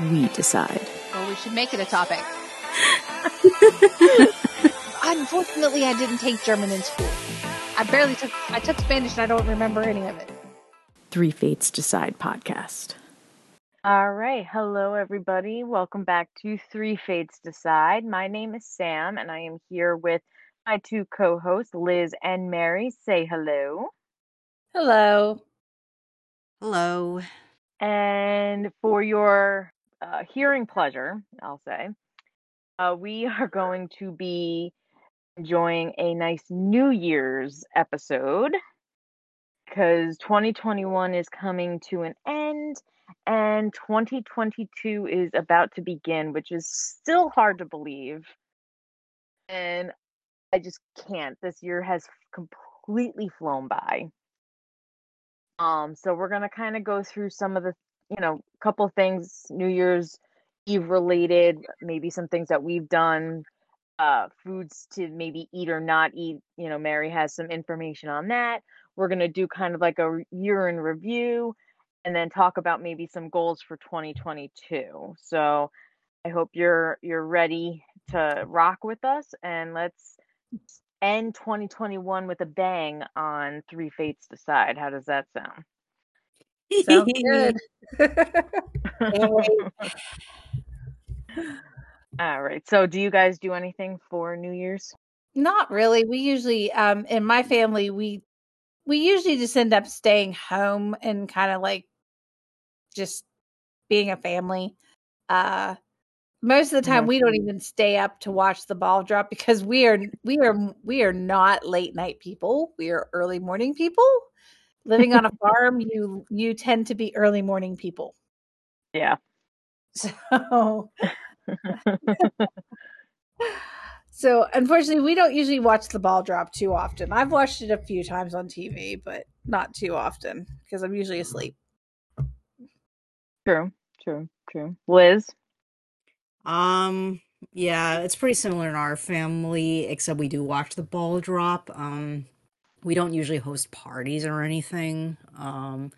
We decide. Well, we should make it a topic. Unfortunately, I didn't take German in school. I barely took. I took Spanish, and I don't remember any of it. Three Fates Decide podcast. All right. Hello, everybody. Welcome back to Three Fates Decide. My name is Sam, and I am here with my two co hosts, Liz and Mary. Say hello. Hello. hello. And for your uh, hearing pleasure, I'll say, uh, we are going to be enjoying a nice New Year's episode because 2021 is coming to an end and 2022 is about to begin, which is still hard to believe. And I just can't. This year has completely flown by. Um, so we're gonna kind of go through some of the, you know, a couple things New Year's Eve related, maybe some things that we've done, uh, foods to maybe eat or not eat. You know, Mary has some information on that. We're gonna do kind of like a year in review, and then talk about maybe some goals for 2022. So I hope you're you're ready to rock with us, and let's end 2021 with a bang on Three Fates Decide. How does that sound? Sounds good. All right. So, do you guys do anything for New Year's? Not really. We usually, um, in my family, we we usually just end up staying home and kind of like just being a family. Uh, most of the time, Mhm. we don't even stay up to watch the ball drop because we are we are we are not late night people. We are early morning people. Living on a farm, you you tend to be early morning people. Yeah. So So unfortunately, we don't usually watch the ball drop too often. I've watched it a few times on TV, but not too often because I'm usually asleep. True. True. True. Liz. Um, yeah, it's pretty similar in our family, except we do watch the ball drop. Um, we don't usually host parties or anything. Um,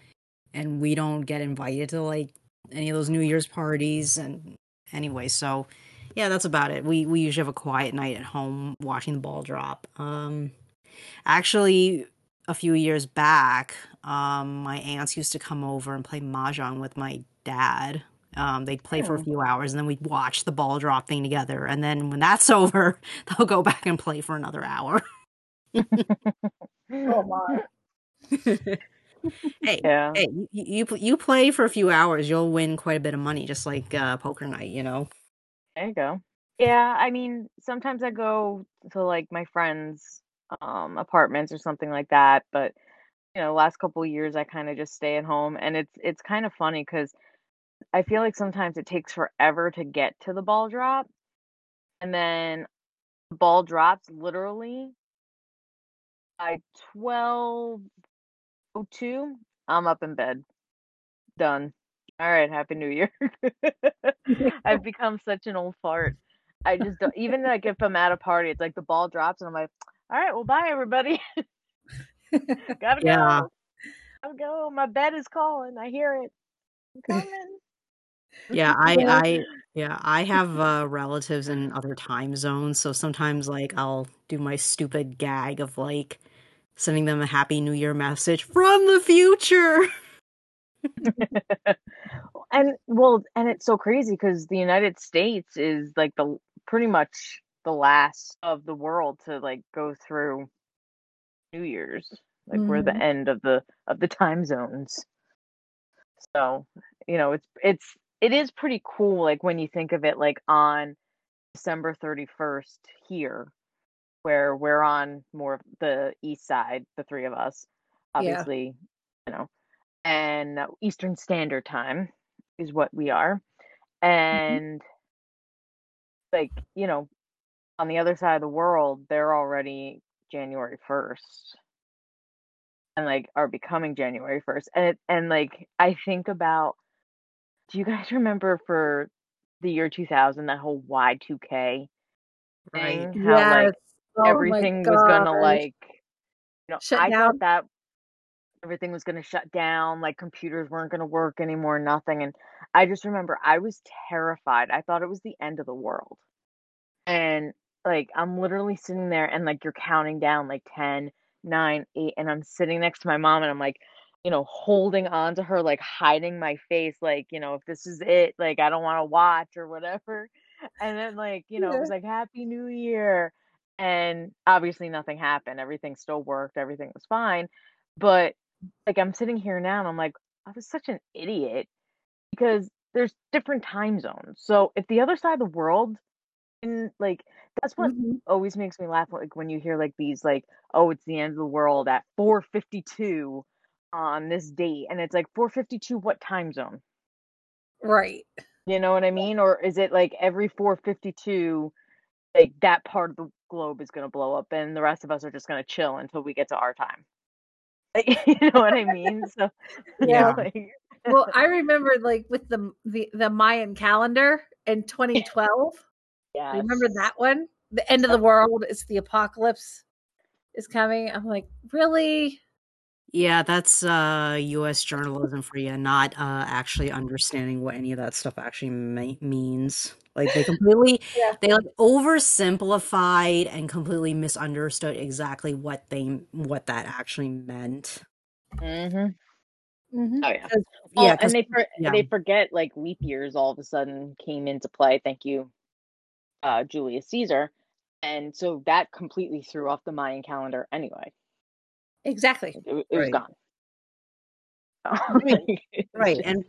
and we don't get invited to like any of those New Year's parties. And anyway, so yeah, that's about it. We we usually have a quiet night at home watching the ball drop. Um, actually, a few years back, um, my aunts used to come over and play mahjong with my dad. Um, they'd play for a Oh. few hours and then we'd watch the ball drop thing together. And then when that's over, they'll go back and play for another hour. Oh my! hey, Yeah. hey, you, you you play for a few hours, you'll win quite a bit of money, just like uh, poker night, you know. There you go. Yeah, I mean, sometimes I go to like my friends' um apartments or something like that, but you know, last couple of years I kind of just stay at home and it's it's kind of funny cuz I feel like sometimes it takes forever to get to the ball drop and then the ball drops literally by 12:02 I'm up in bed. Done. All right, happy new year. I've become such an old fart. I just don't even like if I'm at a party, it's like the ball drops and I'm like, all right, well bye everybody. Gotta Yeah. go. Gotta go. My bed is calling. I hear it. I'm coming. Yeah, I I yeah, I have uh relatives in other time zones, so sometimes like I'll do my stupid gag of like sending them a happy new year message from the future. and well, and it's so crazy because the United States is like the pretty much the last of the world to like go through New Year's. Like we're the Mhm. end of the of the time zones. So, you know, it's it's it is pretty cool like when you think of it like on December 31st here where we're on more of the east side, the three of us, Yeah. obviously, you know, and Eastern Standard Time. is what we are. Mm-hmm. And like, you know, on the other side of the world, they're already January 1st and like are becoming January 1st. And it, and like I think about do you guys remember for the year 2000 that whole Y2K Right. thing? How like Yes. Oh everything was gonna like you know, Shut I down. thought that everything was gonna shut down, like computers weren't gonna work anymore, nothing. And I just remember I was terrified. I thought it was the end of the world. And like I'm literally sitting there and like you're counting down like 10, 9, 8, and I'm sitting next to my mom and I'm like, you know, holding on to her, like hiding my face, like, you know, if this is it, like I don't want to watch or whatever. And then like, you know, it was like Happy New Year. And obviously nothing happened. Everything still worked, everything was fine. But like I'm sitting here now and I'm like, I was such an idiot because there's different time zones. So if the other side of the world and like that's what Mhm. always makes me laugh like when you hear like these like oh it's the end of the world at 4:52 on this date and it's like 4:52 what time zone Right. you know what i mean or is it like every 4:52 like that part of the globe is going to blow up and the rest of us are just going to chill until we get to our time you know what i mean so Yeah. like, Well, I remember like with the the, the Mayan calendar in 2012. Remember yes. that one? The end of the world is the apocalypse is coming. I'm like, really? Yeah, that's uh US journalism for you, not uh actually understanding what any of that stuff actually me- means. Like they completely Yeah. they like oversimplified and completely misunderstood exactly what they what that actually meant. hmm Mm-hmm. oh yeah 'Cause- Well, yeah, 'cause- and they for, yeah. they forget like leap years all of a sudden came into play. Thank you, uh, Julius Caesar, and so that completely threw off the Mayan calendar. Anyway, Exactly. it, it was Right. gone. Right, Right. And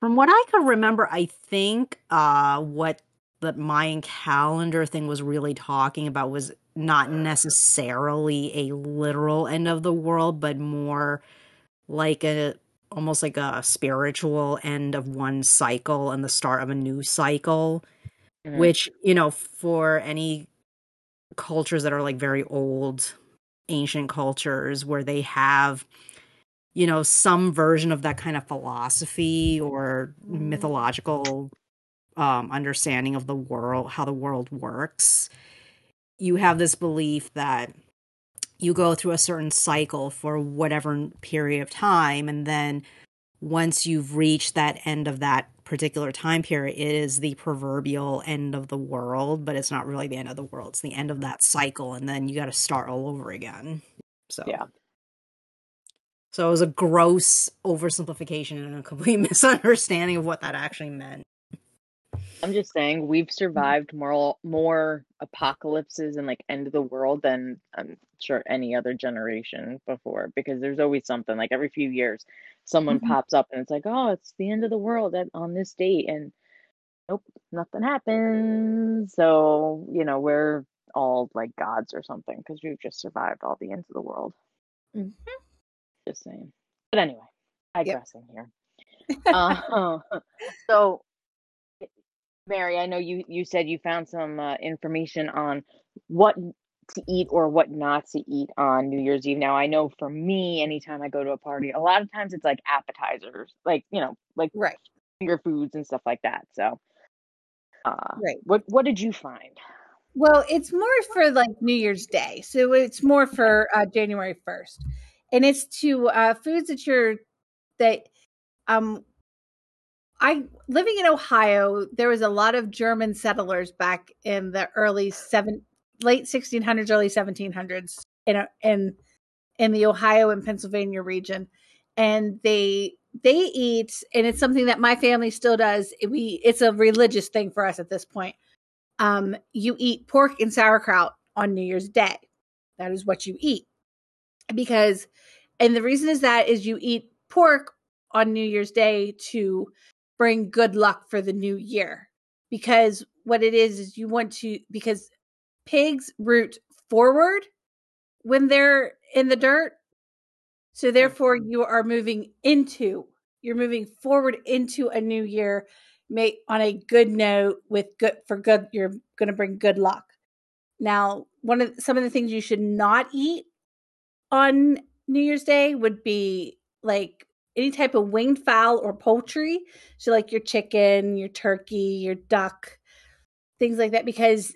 from what I can remember, I think uh what the Mayan calendar thing was really talking about was not necessarily a literal end of the world, but more like a almost like a spiritual end of one cycle and the start of a new cycle, Mhm. which, you know, for any cultures that are like very old ancient cultures where they have you know some version of that kind of philosophy or mythological um understanding of the world how the world works. You have this belief that you go through a certain cycle for whatever period of time and then once you've reached that end of that particular time period it is the proverbial end of the world but it's not really the end of the world. It's the end of that cycle and then you got to start all over again. So Yeah. so it was a gross oversimplification and a complete misunderstanding of what that actually meant I'm just saying we've survived more more apocalypses and like end of the world than I'm sure any other generation before because there's always something like every few years someone Mhm. pops up and it's like oh it's the end of the world at, on this date and nope nothing happens. So you know we're all like gods or something because we've just survived all the ends of the world. Mhm. just saying. But anyway digressing here. Uh, so Mary, I know you you said you found some uh, information on what to eat or what not to eat on New Year's Eve. Now, I know for me, anytime I go to a party, a lot of times it's like appetizers, like you know, like Right. finger foods and stuff like that. So, uh, Right. what what did you find? Well, it's more for like New Year's Day. So it's more for uh, January 1st. And it's to uh, foods that you're, that, um, I living in Ohio, there was a lot of German settlers back in the early seven, late 1600s, early 1700s in a, in in the Ohio and Pennsylvania region, and they they eat, and it's something that my family still does. We it's a religious thing for us at this point. Um, you eat pork and sauerkraut on New Year's Day. That is what you eat because, and the reason is that is you eat pork on New Year's Day to bring good luck for the new year. Because what it is is you want to because pigs root forward when they're in the dirt. So therefore mm-hmm. you are moving into you're moving forward into a new year make on a good note with good for good you're going to bring good luck. Now one of some of the things you should not eat on new year's day would be like any type of winged fowl or poultry so like your chicken your turkey your duck things like that because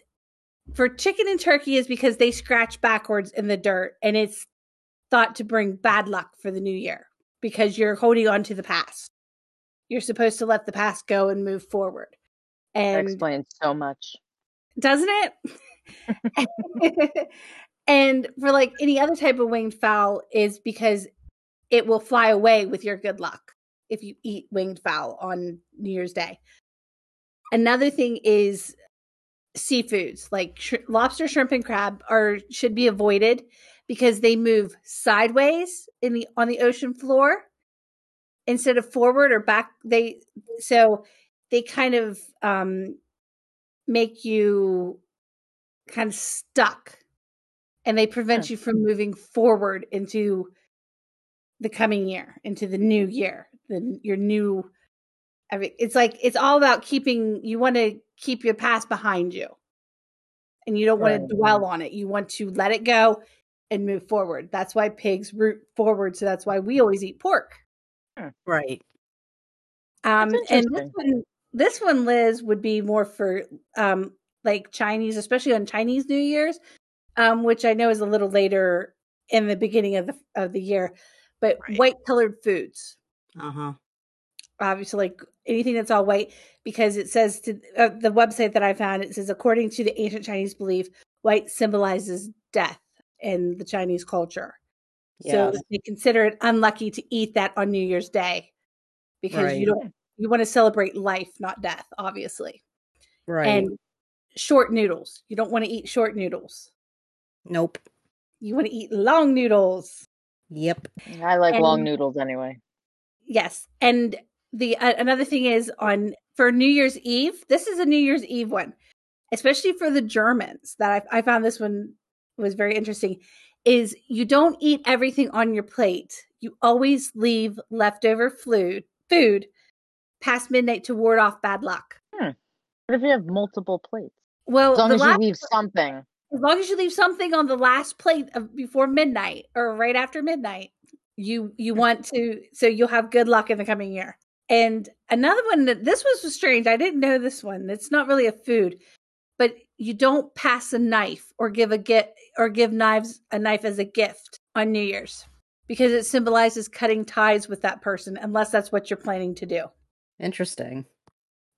for chicken and turkey is because they scratch backwards in the dirt and it's thought to bring bad luck for the new year because you're holding on to the past. You're supposed to let the past go and move forward. That And explains so much. doesn't it? and for like any other type of winged fowl is because it will fly away with your good luck if you eat winged fowl on New Year's Day. Another thing is seafoods like sh- lobster, shrimp, and crab are should be avoided because they move sideways in the on the ocean floor instead of forward or back. They so they kind of um, make you kind of stuck, and they prevent you from moving forward into the coming year, into the new year, the your new. every- It's like it's all about keeping. You want to keep your past behind you, and you don't want Right. to dwell on it. You want to let it go and move forward. That's why pigs root forward. So that's why we always eat pork. Right. Um, and this one, this one, Liz, would be more for um, like Chinese, especially on Chinese New Year's, um, which I know is a little later in the beginning of the of the year. But Right. white colored foods, Uh huh. obviously, like anything that's all white, because it says to uh, the website that I found, it says according to the ancient Chinese belief, white symbolizes death in the Chinese culture. So they consider it unlucky to eat that on New Year's Day because you don't you want to celebrate life, not death, obviously. Right. And short noodles. You don't want to eat short noodles. nope. You want to eat long noodles. Yep. I like long noodles anyway. Yes. And the uh, another thing is on for New Year's Eve. This is a New Year's Eve one, especially for the Germans. That I, I found this one was very interesting. Is you don't eat everything on your plate. You always leave leftover food food past midnight to ward off bad luck. Hmm. What if you have multiple plates? Well, As long as you leave something. As long as you leave something on the last plate of before midnight or right after midnight, you you want to so you'll have good luck in the coming year. And another one that this was strange. I didn't know this one. It's not really a food, but you don't pass a knife or give a get or give knives a knife as a gift on New Year's because it symbolizes cutting ties with that person unless that's what you're planning to do. Interesting.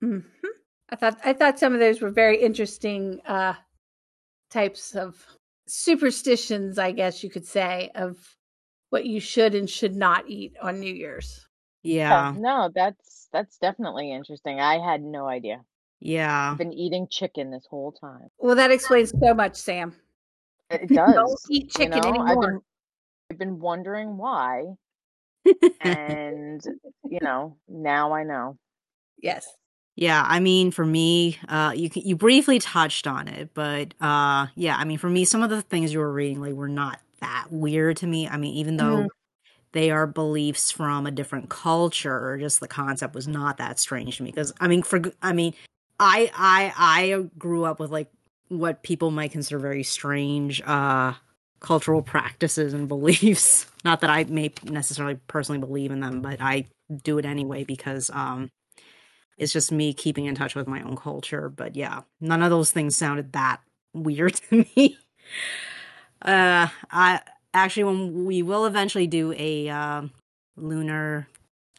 hmm I thought I thought some of those were very interesting uh, types of superstitions, I guess you could say, of what you should and should not eat on New Year's. Yeah. No, that's that's definitely interesting. I had no idea. Yeah. I've been eating chicken this whole time. Well, that explains so much, Sam. It does. Don't does. eat you chicken know, I've anymore. been I've been wondering why, and you know, now I know. Yes. Yeah, I mean, for me, uh, you you briefly touched on it, but uh, yeah, I mean, for me, some of the things you were reading like were not that weird to me. I mean, even though Mhm. they are beliefs from a different culture, just the concept was not that strange to me. Because I mean, for g- I mean, I I I grew up with like what people might consider very strange uh cultural practices and beliefs. Not that I may necessarily personally believe in them, but I do it anyway because um it's just me keeping in touch with my own culture. But yeah, none of those things sounded that weird to me. Uh, I actually, when we will eventually do a uh, lunar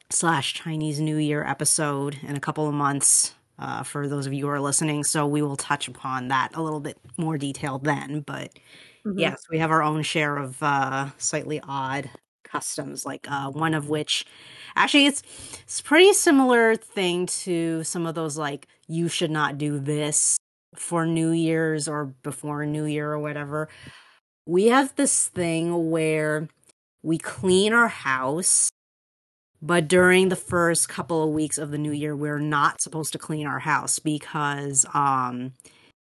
slash Chinese New Year episode in a couple of months. Uh, for those of you who are listening, so we will touch upon that a little bit more detail then. But Mhm. yes, we have our own share of uh, slightly odd customs. Like uh, one of which, actually, it's it's pretty similar thing to some of those like you should not do this for New Year's or before New Year or whatever. We have this thing where we clean our house, but during the first couple of weeks of the new year, we're not supposed to clean our house because um,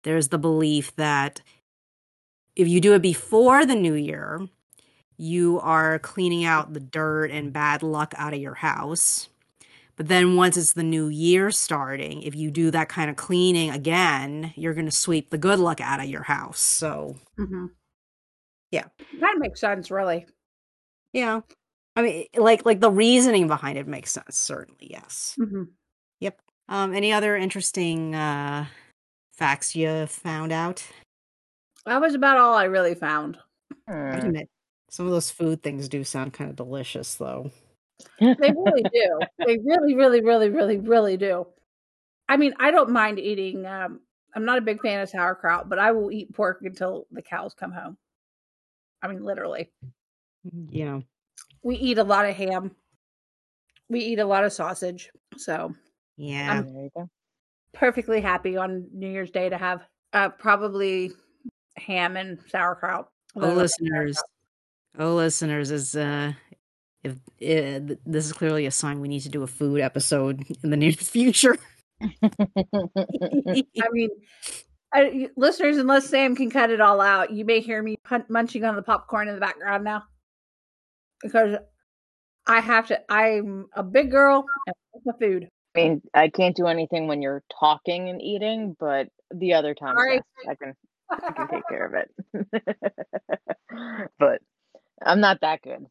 there's the belief that if you do it before the new year, you are cleaning out the dirt and bad luck out of your house. But then once it's the new year starting, if you do that kind of cleaning again, you're going to sweep the good luck out of your house. So, Mm-hmm. Yeah. That makes sense, really. yeah. I mean, like like the reasoning behind it makes sense, certainly. Yes. Mm-hmm. Yep. Um any other interesting uh facts you found out? That was about all I really found. I Hmm. admit, some of those food things do sound kind of delicious though. They really do. They really, really, really, really, really do. I mean, I don't mind eating. Um, I'm not a big fan of sauerkraut, but I will eat pork until the cows come home. I mean, literally. Yeah. We eat a lot of ham. We eat a lot of sausage. So Yeah. There you go. perfectly happy on New Year's Day to have uh, probably ham and sauerkraut. Although- listeners. Oh listeners is uh if uh, this is clearly a sign we need to do a food episode in the near future. I mean, I, listeners, unless Sam can cut it all out, you may hear me pun- munching on the popcorn in the background now because I have to. I'm a big girl and I love my food. I mean, I can't do anything when you're talking and eating, but the other times, Sorry. yes, I can. I can take care of it. I'm not that good.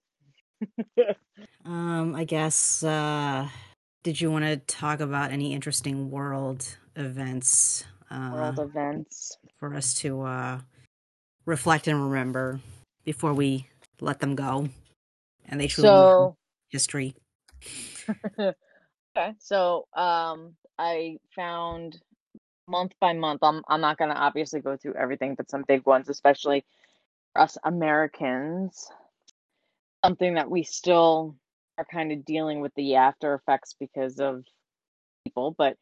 Um, I guess. Uh, did you want to talk about any interesting world events uh, World events. for us to uh, reflect and remember before we let them go? And they truly So history. okay, so um, I found month by month. I'm I'm not gonna obviously go through everything, but some big ones, especially for us Americans. Something that we still are kind of dealing with the after effects because of people, but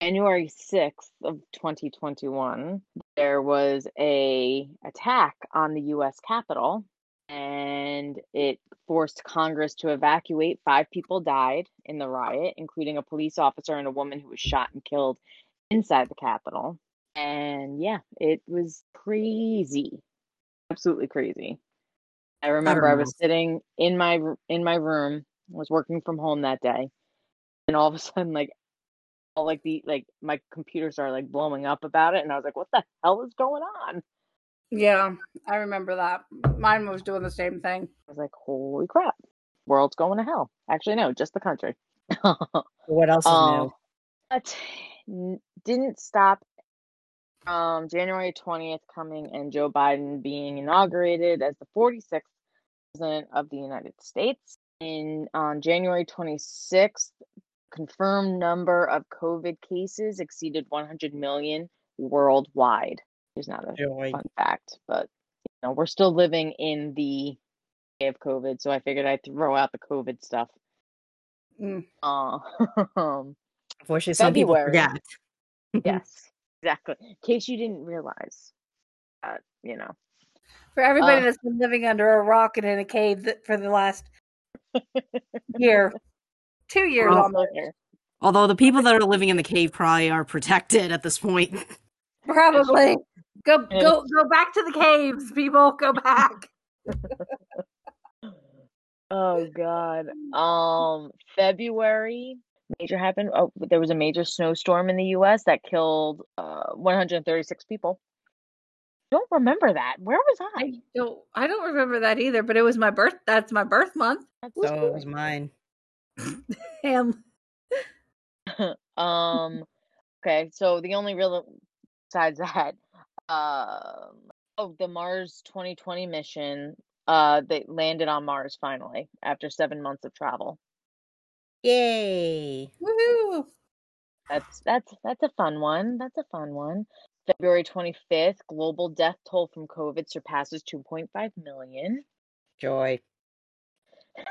January 6th of 2021, there was a attack on the US Capitol and it forced Congress to evacuate. Five people died in the riot, including a police officer and a woman who was shot and killed inside the Capitol. And yeah, it was crazy. Absolutely crazy. I remember I was sitting in my in my room, was working from home that day, and all of a sudden like all like the like my computer started like blowing up about it and I was like, what the hell is going on? Yeah, I remember that. Mine was doing the same thing. I was like, holy crap, world's going to hell. Actually, no, just the country. What else is Um, but didn't stop um, January 20th coming and Joe Biden being inaugurated as the 46th president of the United States. In on January 26th, confirmed number of COVID cases exceeded 100 million worldwide. There's not a Joy. fun fact, but you know, we're still living in the day of COVID, so I figured I'd throw out the COVID stuff. Mm. Uh, Unfortunately, some people forget. yes, exactly. In case you didn't realize, uh, you know, For everybody Uh. that's been living under a rock and in a cave for the last year, two years almost, Although the people that are living in the cave probably are protected at this point. probably go go go back to the caves, people. Go back. Oh God. Um, February major happened. Oh, there was a major snowstorm in the U.S. that killed uh 136 people. Don't remember that. Where was I? I don't I don't remember that either, but it was my birth. That's my birth month. That's So it was mine. And um. Okay, so the only real besides that, um, oh, the Mars 2020 mission. Uh, they landed on Mars finally after seven months of travel. Yay! woohoo! That's that's that's a fun one. That's a fun one. February 25th, global death toll from COVID surpasses 2.5 million. Joy.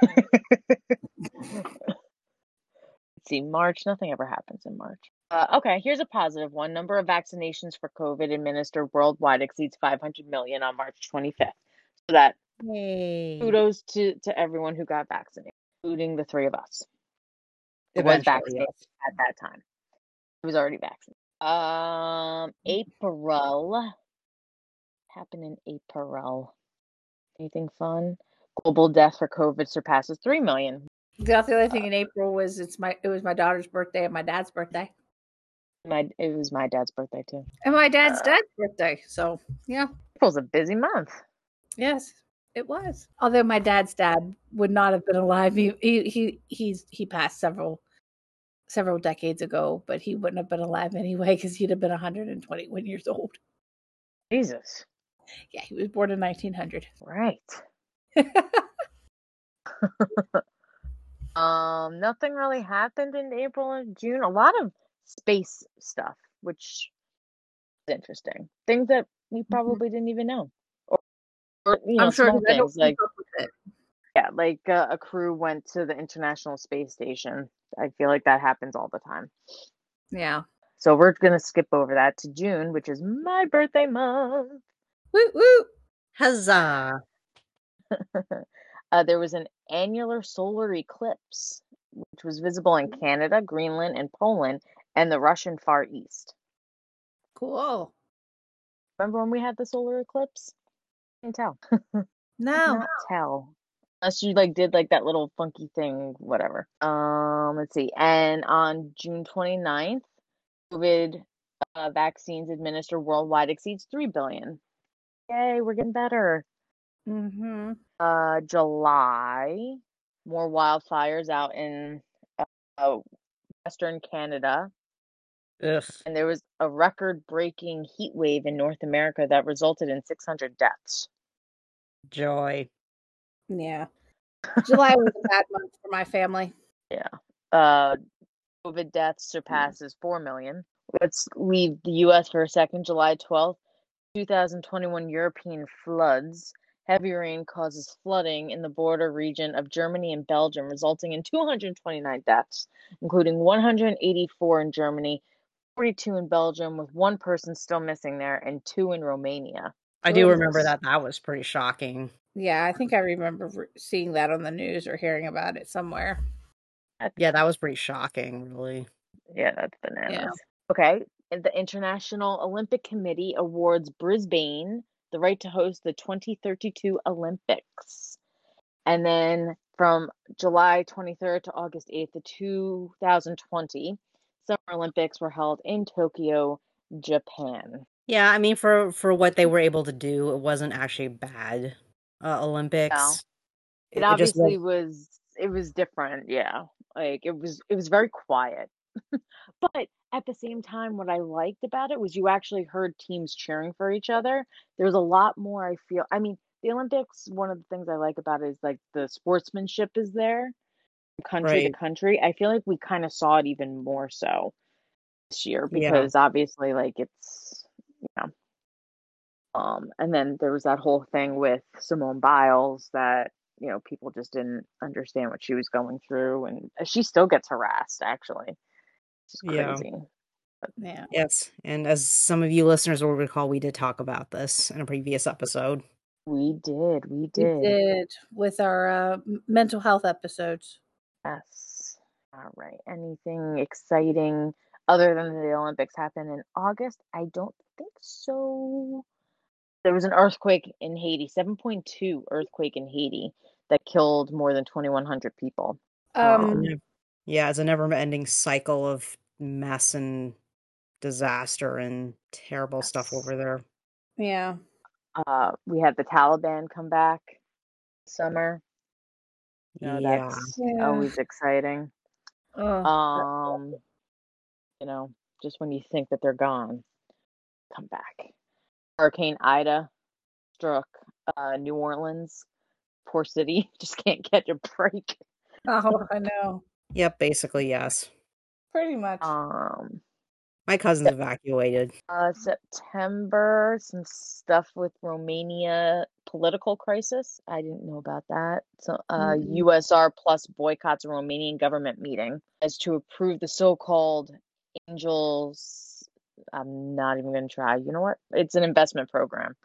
Let's see, March, nothing ever happens in March. Uh, okay, here's a positive one. Number of vaccinations for COVID administered worldwide exceeds 500 million on March 25th. So that Yay! kudos to to everyone who got vaccinated, including the three of us. It was vaccinated yes. at that time. He was already vaccinated. Um, April happened in April. Anything fun? global death for COVID surpasses 3 million. The other thing in April was it's my it was my daughter's birthday and my dad's birthday. My it was my dad's birthday too. And my dad's Uh. dad's birthday. So yeah. April's a busy month. Yes, it was. Although my dad's dad would not have been alive. He he, he he's he passed several several decades ago, but he wouldn't have been alive anyway because he'd have been 121 years old. Jesus. Yeah, he was born in 1900. Right. Um, nothing really happened in April and June. A lot of space stuff, which is interesting. Things that we probably didn't even know, or, or you know, I'm sure small I don't things like keep up with it. yeah, like uh, a crew went to the International Space Station. I feel like that happens all the time. Yeah. So we're gonna skip over that to June, which is my birthday month. Woo woo. Huzzah! uh, there was an annular solar eclipse, which was visible in Canada, Greenland, and Poland, and the Russian Far East. Cool. Remember when we had the solar eclipse? Can't tell. No. Tell. Unless you like did like that little funky thing, whatever. Um, let's see. And on June 29th, COVID uh, vaccines administered worldwide exceeds 3 billion. Yay, we're getting better. Mm-hmm. uh July, more wildfires out in uh, Western Canada, Ugh. and there was a record-breaking heat wave in North America that resulted in 600 deaths. Joy. Yeah. July was a bad month for my family. Yeah. Uh, COVID deaths surpasses 4 million. Let's leave the U.S. for a second. July 12th, 2021 European floods. Heavy rain causes flooding in the border region of Germany and Belgium, resulting in 229 deaths, including 184 in Germany, 42 in Belgium, with one person still missing there, and two in Romania. I do remember that. That was pretty shocking. Yeah, I think I remember seeing that on the news or hearing about it somewhere. Yeah, that was pretty shocking, really. Yeah, that's bananas. Okay. The International Olympic Committee awards Brisbane the right to host the 2032 Olympics. And then from July 23rd to August 8th, the 2020 Summer Olympics were held in Tokyo, Japan. Yeah, I mean, for for what they were able to do, it wasn't actually bad. Uh, Olympics. It, just obviously was- was it was different, yeah. Like it was it was very quiet. but at the same time what I liked about it was you actually heard teams cheering for each other. There's a lot more I feel. I mean, the Olympics one of the things I like about it is like the sportsmanship is there from country Right. to country. I feel like we kind of saw it even more so this year Yeah. because obviously like it's you know um and then there was that whole thing with Simone Biles that you know people just didn't understand what she was going through and she still gets harassed actually it's just Yeah. crazy Yeah. Yes, and as some of you listeners will recall, we did talk about this in a previous episode. we did we did. We did did with our uh, mental health episodes. yes all right anything exciting other than the olympics happen in august i don't think so there was an earthquake in haiti 7.2 earthquake in haiti that killed more than 2100 people Um, Yeah. Yeah, it's a never-ending cycle of mess and disaster and terrible stuff over there. yeah. uh we had the taliban come back summer you know yeah, that's Yeah. always exciting Oh, um you know just when you think that they're gone come back hurricane ida struck uh new orleans poor city just can't catch a break oh, I know. yep, basically yes. Pretty much. um My cousin's evacuated. uh september some stuff with romania political crisis i didn't know about that so uh Mhm. usr plus boycotts a romanian government meeting as to approve the so-called angels i'm not even going to try you know what it's an investment program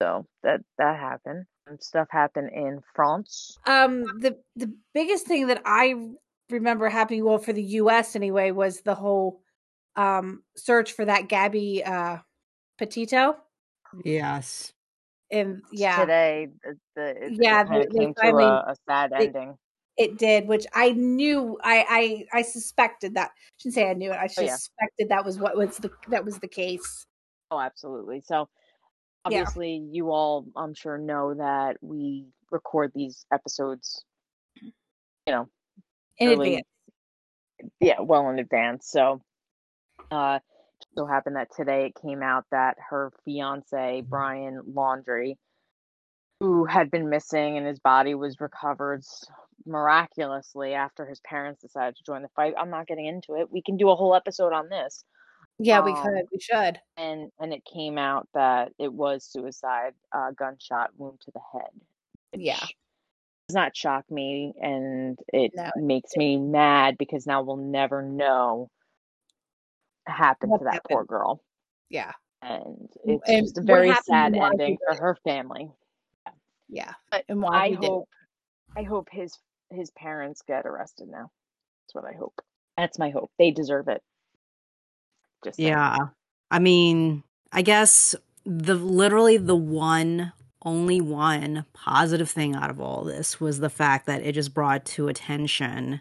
so that that happened stuff happened in france Um, the the biggest thing that I remember happening, well, for the U.S. anyway, was the whole um search for that Gabby uh Petito. Yes. and yeah, today the, the Yeah, it kind they- they came finally- to a, a sad they- ending. It did, which I knew. I I I suspected that. I shouldn't say I knew it. I Oh, yeah. suspected that was what was the that was the case. Oh, absolutely. So Yeah. obviously you all I'm sure know that we record these episodes, you know, In Really- advance. yeah, well in advance. So uh just so happened that today it came out that her fiance, Brian Laundrie, who had been missing and his body was recovered miraculously after his parents decided to join the fight. I'm not getting into it. We can do a whole episode on this. Yeah, we um, could. We should. and and it came out that it was suicide, uh, gunshot wound to the head. Yeah. Does not shock me, and it No, it makes me mad because now we'll never know what happened What to that happened. poor girl, Yeah. and it's and just a very sad and why he ending for her family. Yeah. But And I hope, I hope his his parents get arrested now. That's what I hope. That's my hope. They deserve it. Just saying. Yeah. I mean, I guess the literally the one only one positive thing out of all this was the fact that it just brought to attention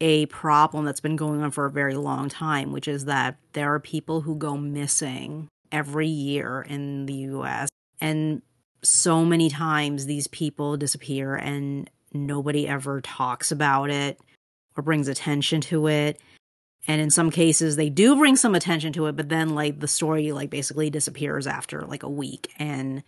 a problem that's been going on for a very long time, which is that there are people who go missing every year in the US and so many times these people disappear and nobody ever talks about it or brings attention to it. And in some cases they do bring some attention to it but then like the story like basically disappears after like a week. And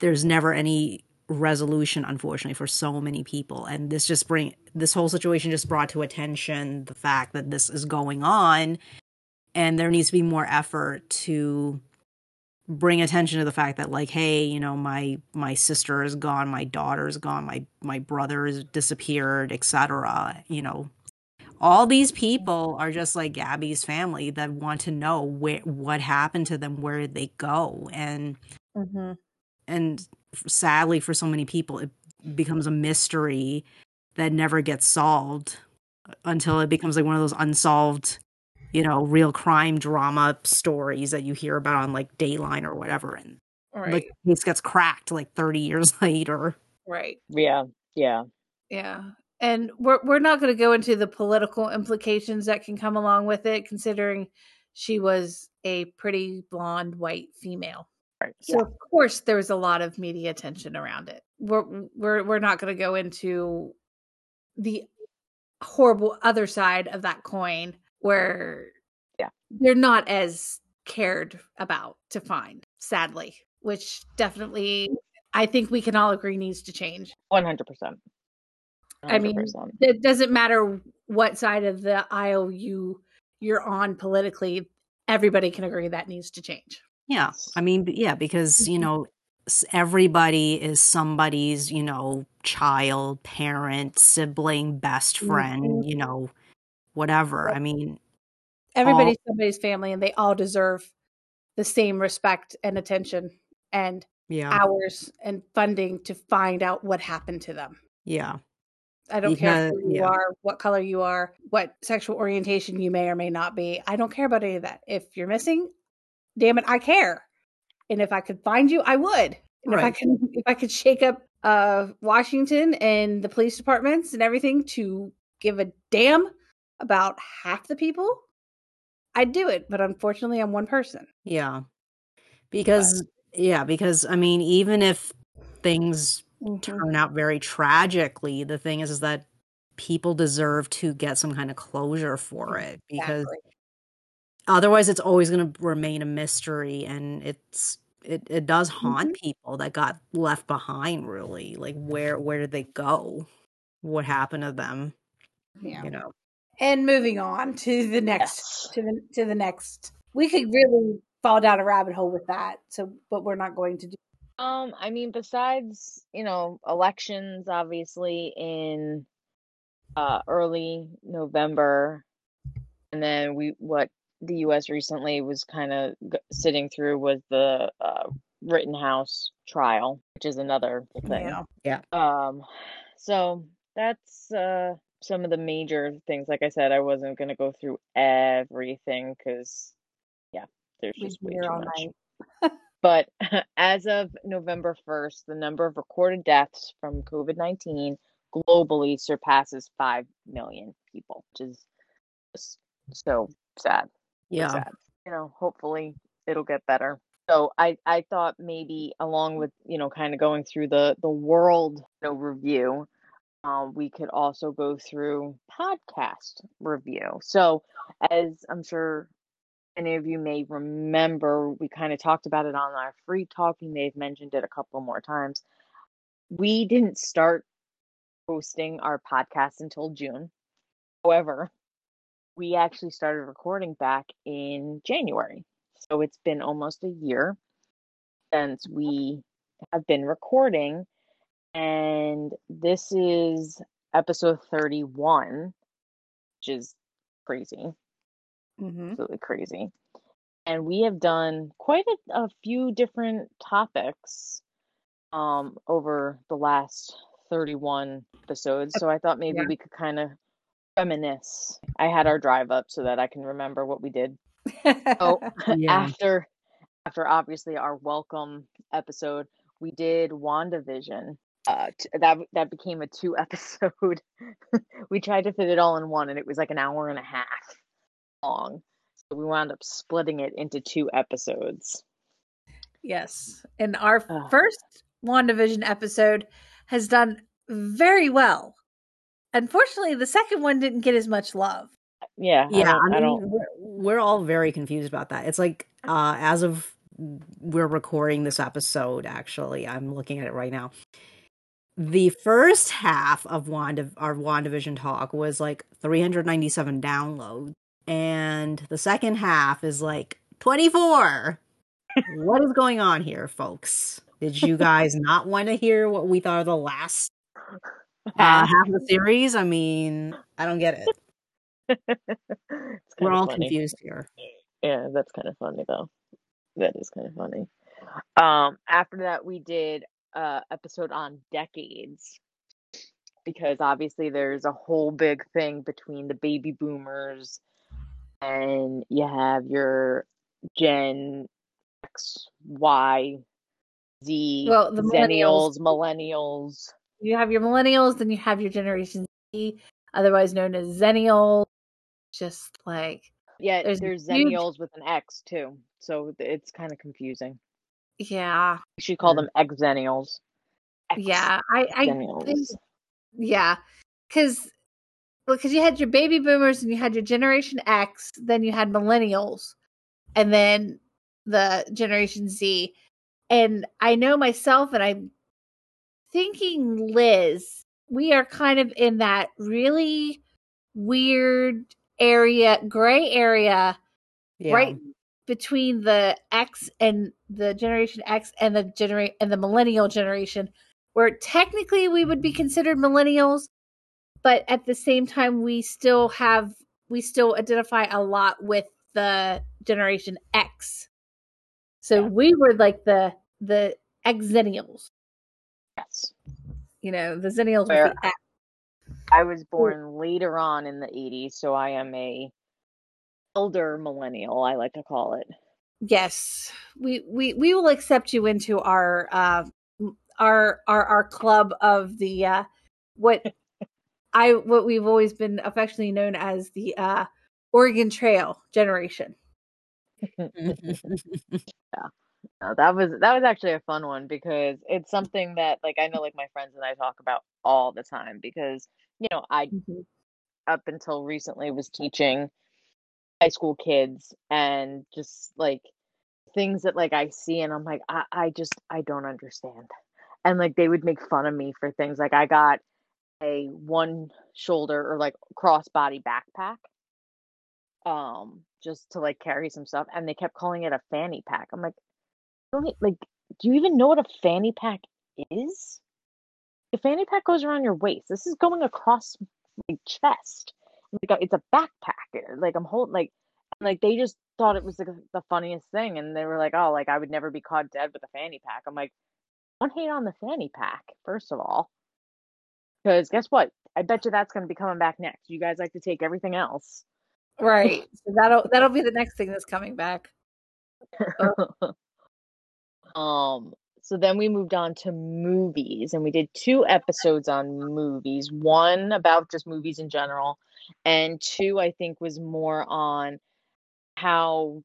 there's never any resolution unfortunately for so many people. And this just bring this whole situation just brought to attention the fact that this is going on and there needs to be more effort to bring attention to the fact that like hey you know my my sister is gone my daughter is gone my my brother is disappeared etc you know all these people are just like Gabby's family that want to know where what happened to them, where did they go, and Mm-hmm. and sadly for so many people, it becomes a mystery that never gets solved until it becomes like one of those unsolved, you know, real crime drama stories that you hear about on like Dateline or whatever, and Right. like case gets cracked like thirty years later. right. Yeah. Yeah. Yeah. And we're we're not going to go into the political implications that can come along with it considering she was a pretty blonde white female. Right. So of course there was a lot of media attention around it. We're we're we're not going to go into the horrible other side of that coin where Yeah. they're not as cared about to find, sadly, which definitely I think we can all agree needs to change. One hundred percent. I mean, it doesn't matter what side of the aisle you you're on politically everybody can agree that needs to change Yeah. I mean, yeah, because, you know, everybody is somebody's, you know, child, parent, sibling, best friend, Mhm. you know, whatever. I mean, everybody's somebody's family and they all deserve the same respect and attention and yeah. hours and funding to find out what happened to them Yeah. i don't care who you yeah. are what color you are what sexual orientation you may or may not be i don't care about any of that if you're missing damn it i care and if i could find you i would and if i Right. can if i could shake up uh washington and the police departments and everything to give a damn about half the people i'd do it but unfortunately i'm one person Yeah. Because, yeah, because, I mean, even if things Mm-hmm. turn out very tragically, the thing is, is that people deserve to get some kind of closure for it because Exactly. otherwise it's always going to remain a mystery and it's it, it does haunt people that got left behind really like where where did they go what happened to them yeah you know and moving on to the next Yes. to the to the next we could really fall down a rabbit hole with that so but we're not going to do Um, I mean, besides, you know, elections obviously in uh early November, and then we what the US recently was kind of g- sitting through was the uh Rittenhouse trial, which is another thing. yeah Um, so that's uh some of the major things. Like I said, I wasn't gonna go through everything because, yeah, there's we'd just way too much. But as of November 1st, the number of recorded deaths from COVID 19 globally surpasses 5 million people, which is so sad. Yeah. sad. You know, hopefully it'll get better. So I, I thought maybe along with, you know, kind of going through the, the world you know, review, um, we could also go through podcast review. So as I'm sure any of you may remember, we kind of talked about it on our free talk. We may have mentioned it a couple more times. We didn't start posting our podcast until June. However, we actually started recording back in January. So it's been almost a year since we have been recording. And this is episode 31, which is crazy Mm-hmm. absolutely crazy. And we have done quite a, a few different topics um over the last 31 episodes. So I thought maybe Yeah. we could kind of reminisce. I had our drive up so that I can remember what we did. Oh, Yeah. after after obviously our welcome episode, we did WandaVision. Uh, t- that that became a two episode. we tried to fit it all in one, and it was like an hour and a half long. So we wound up splitting it into two episodes. yes. And our Ugh. first WandaVision episode has done very well. Unfortunately, the second one didn't get as much love. Yeah, I yeah don't- i I mean don't. we're, we're all very confused about that it's like uh as of we're recording this episode actually i'm looking at it right now the first half of wanda our wandavision talk was like 397 downloads and the second half is like 24 what is going on here folks did you guys not want to hear what we thought of the last uh, half of the series i mean i don't get it It's we're all funny. confused here Yeah, that's kind of funny though. That is kind of funny. Um, after that, we did uh episode on decades because obviously there's a whole big thing between the baby boomers and you have your Gen X, Y, Z, Well, the millennials, millennials. You have your millennials, then you have your Generation Z, otherwise known as Zennials. Just like, Yeah, There's there's, a huge- Zennials with an X too, so it's kind of confusing. Yeah, We should call them X Zennials. yeah. I, I think, yeah, because well, because you had your baby boomers and you had your Generation X, then you had millennials, and then the Generation Z. And I know myself, and I'm thinking Liz, we are kind of in that really weird area, gray area yeah right between the X and the Generation X and the generate and the millennial generation, where technically we would be considered millennials, but at the same time we still have we still identify a lot with the Generation X. So Yeah. we were like the the Xennials, Yes. you know, the Zennials with the X. I was born later on in the 80s, so I am a elder millennial, I like to call it. Yes, we we we will accept you into our uh our our our club of the uh what I what we've always been affectionately known as the uh Oregon Trail generation. Uh, that was that was actually a fun one because it's something that like I know like my friends and I talk about all the time because you know I up until recently was teaching high school kids and just like things that like I see and I'm like I, I just I don't understand. And like they would make fun of me for things like I got a one shoulder or like crossbody backpack um just to like carry some stuff and they kept calling it a fanny pack. I'm like don't like do you even know what a fanny pack is? The fanny pack goes around your waist. This is going across my chest. Like it's a backpack. Like I'm holding like like they just thought it was the, the funniest thing and they were like, "Oh, like I would never be caught dead with a fanny pack." I'm like, "Don't hate on the fanny pack, first of all." Cuz guess what? I bet you that's going to be coming back next. You guys like to take everything else. Right. So that'll that'll be the next thing that's coming back. Um, so then we moved on to movies and we did two episodes on movies. One about just movies in general, and two I think was more on how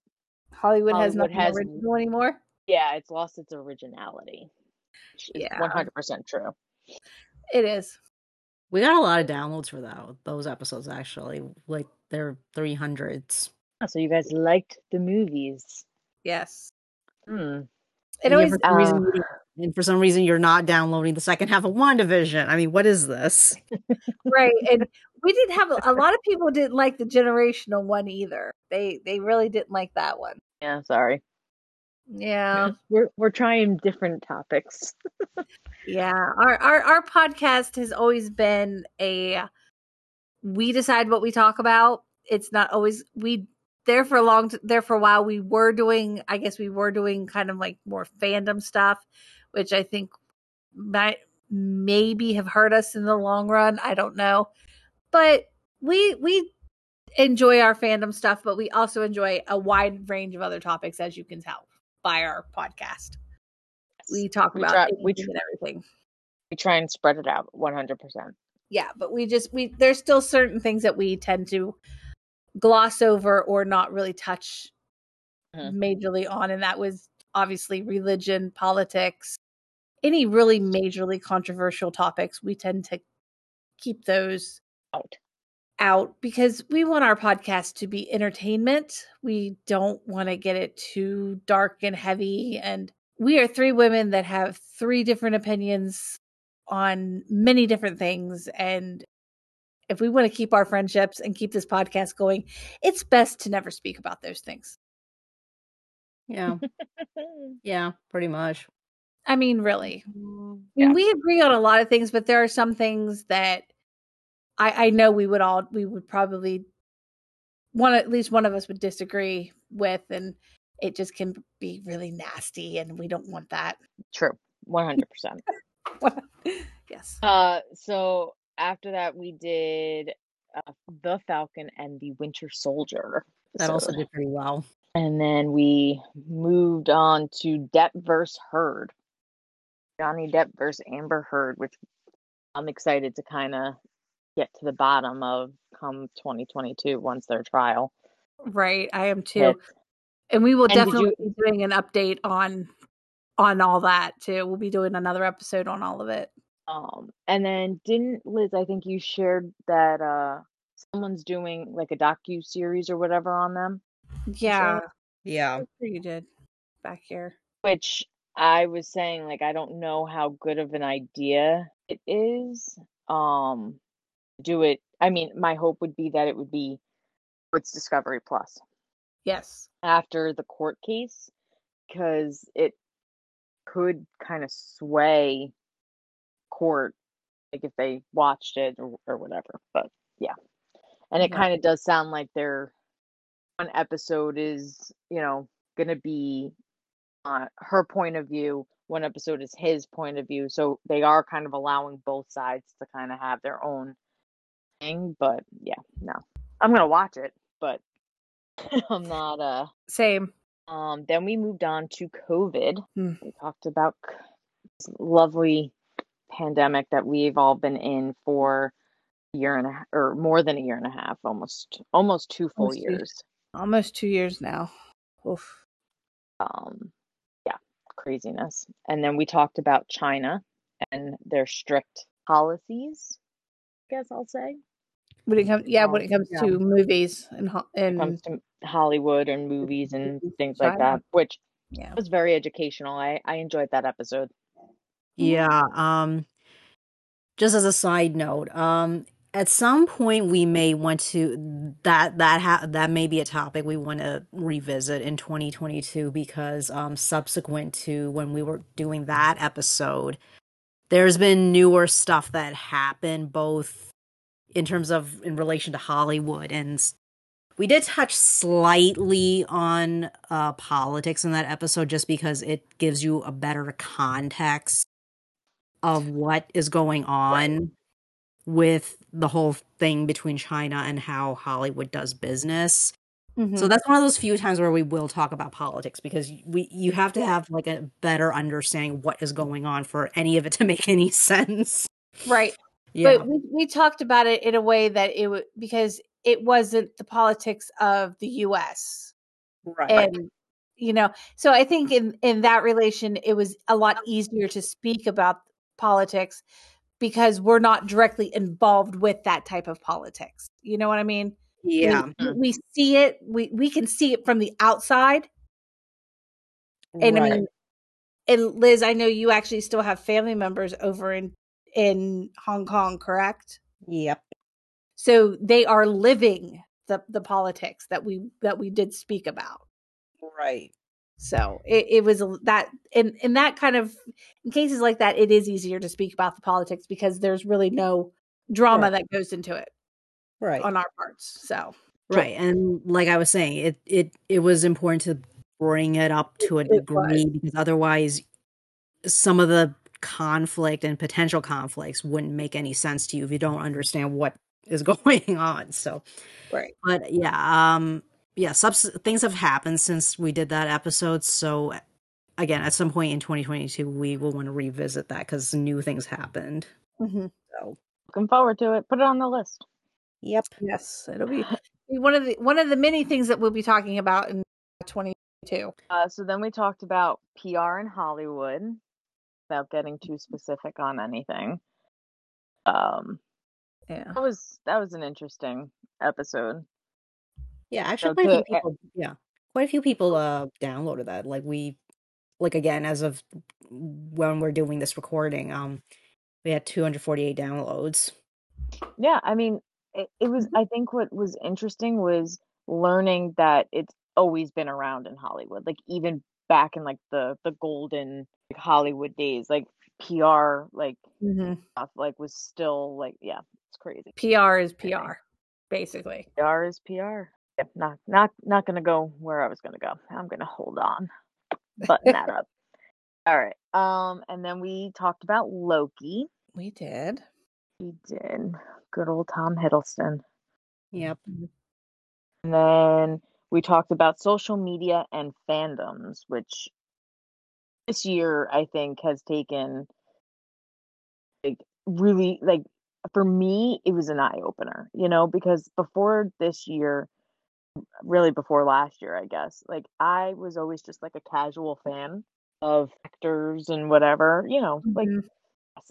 Hollywood has Hollywood nothing has- original anymore. yeah, it's lost its originality. Which is Yeah. 100% true. It is. We got a lot of downloads for that those episodes actually. Like they're three hundreds. Oh, So you guys liked the movies. Yes. Hmm. It always for some reason uh, you didn't- and for some reason you're not downloading the second half of WandaVision. I mean, what is this? right and we didn't have a, a lot of people didn't like the generational one either they they really didn't like that one Yeah, sorry. yeah We're we're trying different topics. yeah our, our our podcast has always been a we decide what we talk about it's not always we there for a long there for a while we were doing i guess we were doing kind of like more fandom stuff which i think might maybe have hurt us in the long run. I don't know. But we we enjoy our fandom stuff but we also enjoy a wide range of other topics as you can tell by our podcast. We talk We about try- we anything tr- and everything. We try and spread it out 100%. yeah but we just we there's still certain things that we tend to gloss over or not really touch Mhm. majorly on and that was obviously religion politics any really majorly controversial topics we tend to keep those Out. out because we want our podcast to be entertainment we don't want to get it too dark and heavy and we are three women that have three different opinions on many different things and if we want to keep our friendships and keep this podcast going it's best to never speak about those things Yeah. yeah, pretty much. I mean really Yeah. we agree on a lot of things but there are some things that i i know we would all we would probably one at least one of us would disagree with and it just can be really nasty and we don't want that True. 100%. yes Uh, so after that, we did uh, The Falcon and the Winter Soldier. That also did pretty well. And then we moved on to Depp versus Heard. Johnny Depp versus Amber Heard, which I'm excited to kind of get to the bottom of come 2022 once their trial. right i am too hits. and we will And did definitely be doing an update on on all that too we'll be doing another episode on all of it Um, and then didn't Liz? I think you shared that uh someone's doing like a docu series or whatever on them, yeah Yeah. You did back here which I was saying like I don't know how good of an idea it is. Um, do it. I mean, my hope would be that it would be it's Discovery Plus yes after the court case because it could kind of sway court like if they watched it or, or whatever but yeah and it Right. kind of does sound like their one episode is you know gonna be uh, her point of view one episode is his point of view so they are kind of allowing both sides to kind of have their own thing but yeah no i'm gonna watch it but i'm not uh same um, then we moved on to COVID. Hmm. We talked about this lovely pandemic that we've all been in for a year and a half, or more than a year and a half, almost almost two full Almost two. years. almost two years now Oof. Craziness. And then we talked about China and their strict policies. I guess I'll say when it comes yeah when it comes yeah. to movies and ho- it and comes to Hollywood and movies and things like China. that, which yeah was very educational. I I enjoyed that episode. Yeah. Um just as a side note, um at some point we may want to that that ha- that may be a topic we want to revisit in 2022 because um subsequent to when we were doing that episode there's been newer stuff that happened both in terms of in relation to Hollywood and we did touch slightly on uh politics in that episode just because it gives you a better context of what is going on with the whole thing between China and how Hollywood does business. Mhm. So that's one of those few times where we will talk about politics because we you have to have like a better understanding what is going on for any of it to make any sense. right. Yeah. But we, we talked about it in a way that it would because it wasn't the politics of the US. right. And you know, so I think in in that relation it was a lot easier to speak about politics because we're not directly involved with that type of politics. You know what I mean? Yeah. Mm-hmm. We, see it, we we can see it from the outside. And I mean and Liz, I know you actually still have family members over in in Hong Kong, correct? Yep. So they are living the the politics that we that we did speak about. Right. So it, it was that in in that kind of in cases like that, it is easier to speak about the politics because there's really no drama Right. that goes into it Right. on our parts. So Right. And like I was saying, it it it was important to bring it up to a degree because otherwise some of the conflict and potential conflicts wouldn't make any sense to you if you don't understand what is going on. So right, but yeah, um yeah, subs- things have happened since we did that episode, so again, at some point in 2022 we will want to revisit that cuz new things happened. hmm So, Looking forward to it. Put it on the list. yep. yes, it'll be be one of the one of the many things that we'll be talking about in 2022. Uh, so then we talked about PR in Hollywood, without getting too specific on anything. Um, Yeah, that was that was an interesting episode. Yeah, actually, So quite a few to- people. Yeah, quite a few people uh downloaded that. Like we, like again, as of when we're doing this recording, um, we had 248 downloads. Yeah, I mean, it, it was. I think what was interesting was learning that it's always been around in Hollywood. Like even back in like the the golden like, Hollywood days, like PR, like hmm stuff, like was still like yeah, it's crazy. PR is PR, basically. PR is PR. Yep, not not not gonna go where I was gonna go. I'm gonna hold on, button that up. All right. Um, and then we talked about Loki. We did. We did. Good old Tom Hiddleston. Yep. And then we talked about social media and fandoms, which this year I think has taken like really like for me it was an eye opener, you know, because before this year really before last year, I guess, like I was always just like a casual fan of actors and whatever, you know, like Mhm.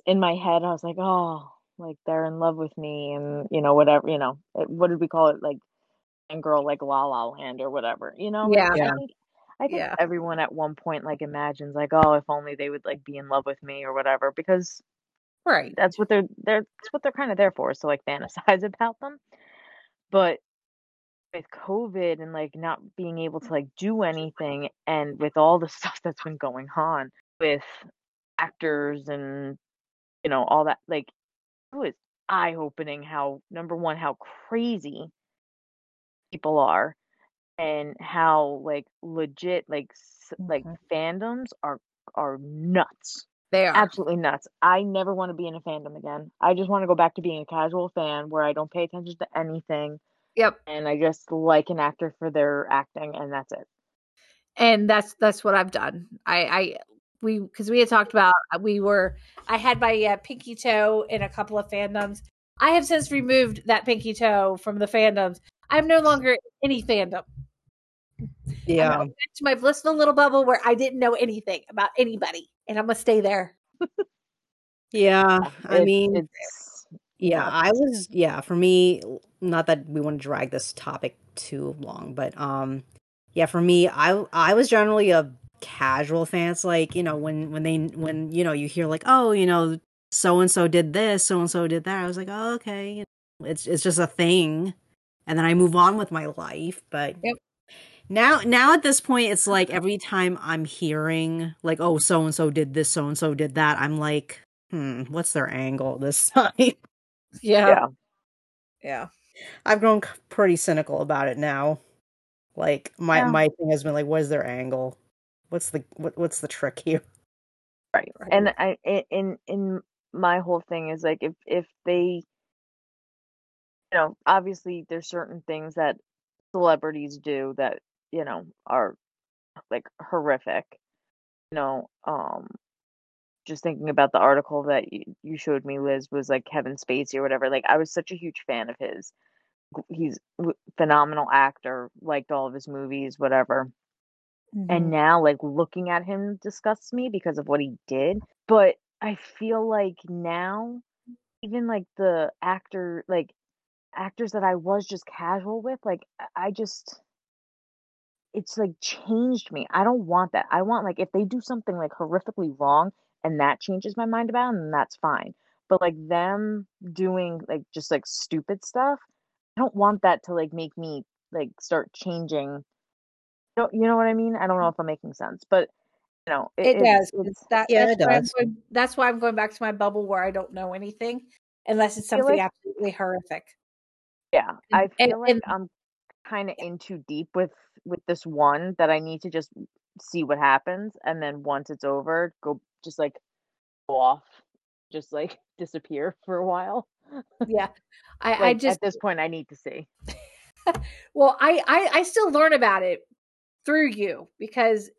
in my head I was like, oh, like they're in love with me and you know whatever, you know, it, what did we call it like and girl like La La Land or whatever, you know? like, Yeah. Yeah. I think I think Yeah. everyone at one point like imagines like, oh, if only they would like be in love with me or whatever because Right. that's what they're they're that's what they're kind of there for, so like fantasize about them. But with COVID and like not being able to like do anything and with all the stuff that's been going on with actors and you know all that like it was eye opening how number one how crazy people are and how like legit like s- like mm-hmm. fandoms are are nuts They are. absolutely nuts. I never want to be in a fandom again. I just want to go back to being a casual fan where I don't pay attention to anything Yep. and I just like an actor for their acting and that's it. and that's that's what I've done. I I we because we had talked about uh, we were I had my uh, pinky toe in a couple of fandoms. I have since removed that pinky toe from the fandoms. I'm no longer any fandom. I'm Yeah. back to my blissful little bubble where I didn't know anything about anybody, and I'm gonna stay there. Yeah. I mean, it's yeah. I was yeah, for me, not that we want to drag this topic too long, but um yeah, for me, I I was generally a casual fan. It's like, you know, when when they when you know, you hear like, "Oh, you know, so and so did this, so and so did that." I was like, "Oh, okay." you know, It's it's just a thing. And then I move on with my life, but Yep. Now now at this point it's like every time I'm hearing like, "Oh, so and so did this, so and so did that." I'm like, "Hmm, what's their angle this time?" Yeah, yeah. yeah, I've grown pretty cynical about it now. Like my Yeah. my thing has been like, what's their angle? What's the what, what's the trick here? Right. Right. And I i- in in my whole thing is like if if they you know, obviously there's certain things that celebrities do that you know are like horrific you know um just thinking about the article that you, you showed me liz was like kevin spacey or whatever like i was such a huge fan of his. He's phenomenal actor liked all of his movies whatever. Mhm. and now like looking at him disgusts me because of what he did but i feel like now even like the actor like actors that i was just casual with like i I just it's like changed me. I don't want that. I want like if they do something like horrifically wrong and that changes my mind about them then that's fine but like them doing like just like stupid stuff i don't want that to like make me like start changing you know, you know what i mean i don't know mm. if i'm making sense but you know It, it, does. it's, it's that, Yeah, that's it why I'm does. going- that's why I'm going back to my bubble where I don't know anything unless it's something like- absolutely horrific. Yeah, I And- and- feel like and- I'm kind of in too deep with with this one that I need to just see what happens, and then once it's over, go just like go off, just like disappear for a while. Yeah. I, Like I just at this point, I need to see. well, I, I I still learn about it through you because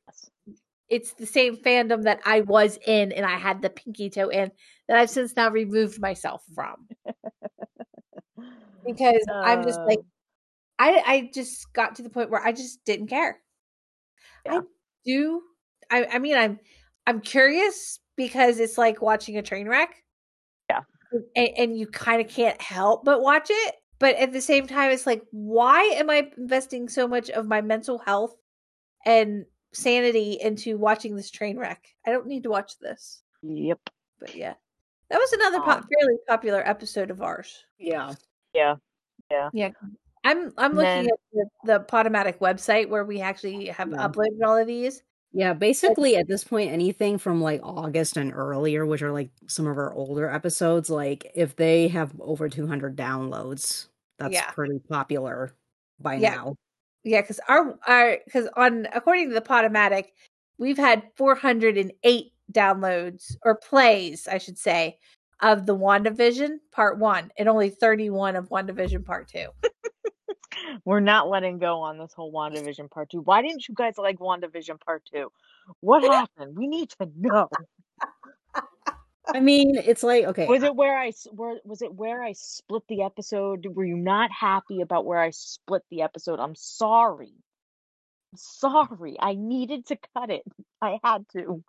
it's the same fandom that I was in and I had the pinky toe in that I've since now removed myself from. Because I'm just like Uh, I I just got to the point where I just didn't care. I do I I mean I'm I'm curious because it's like watching a train wreck. Yeah. And, and you kind of can't help but watch it. But at the same time, it's like, why am I investing so much of my mental health and sanity into watching this train wreck? I don't need to watch this. yep. But yeah, that was another po- Um, fairly popular episode of ours. Yeah. Yeah. Yeah. Yeah. I'm I'm looking then- at the, the Podomatic website where we actually have Yeah. uploaded all of these. Yeah, basically at this point, anything from like August and earlier, which are like some of our older episodes, like if they have over 200 downloads, that's Yeah. pretty popular by Yeah. now. Yeah, because our our because on according to the Podomatic, we've had 408 downloads or plays, I should say, of the WandaVision Part One, and only 31 of WandaVision Part Two. We're not letting go on this whole WandaVision part two. Why didn't you guys like WandaVision part two? What happened? We need to know. I mean, it's like, okay, Was it where I where was it where I split the episode? Were you not happy about where I split the episode? I'm sorry. I'm sorry. I needed to cut it. I had to.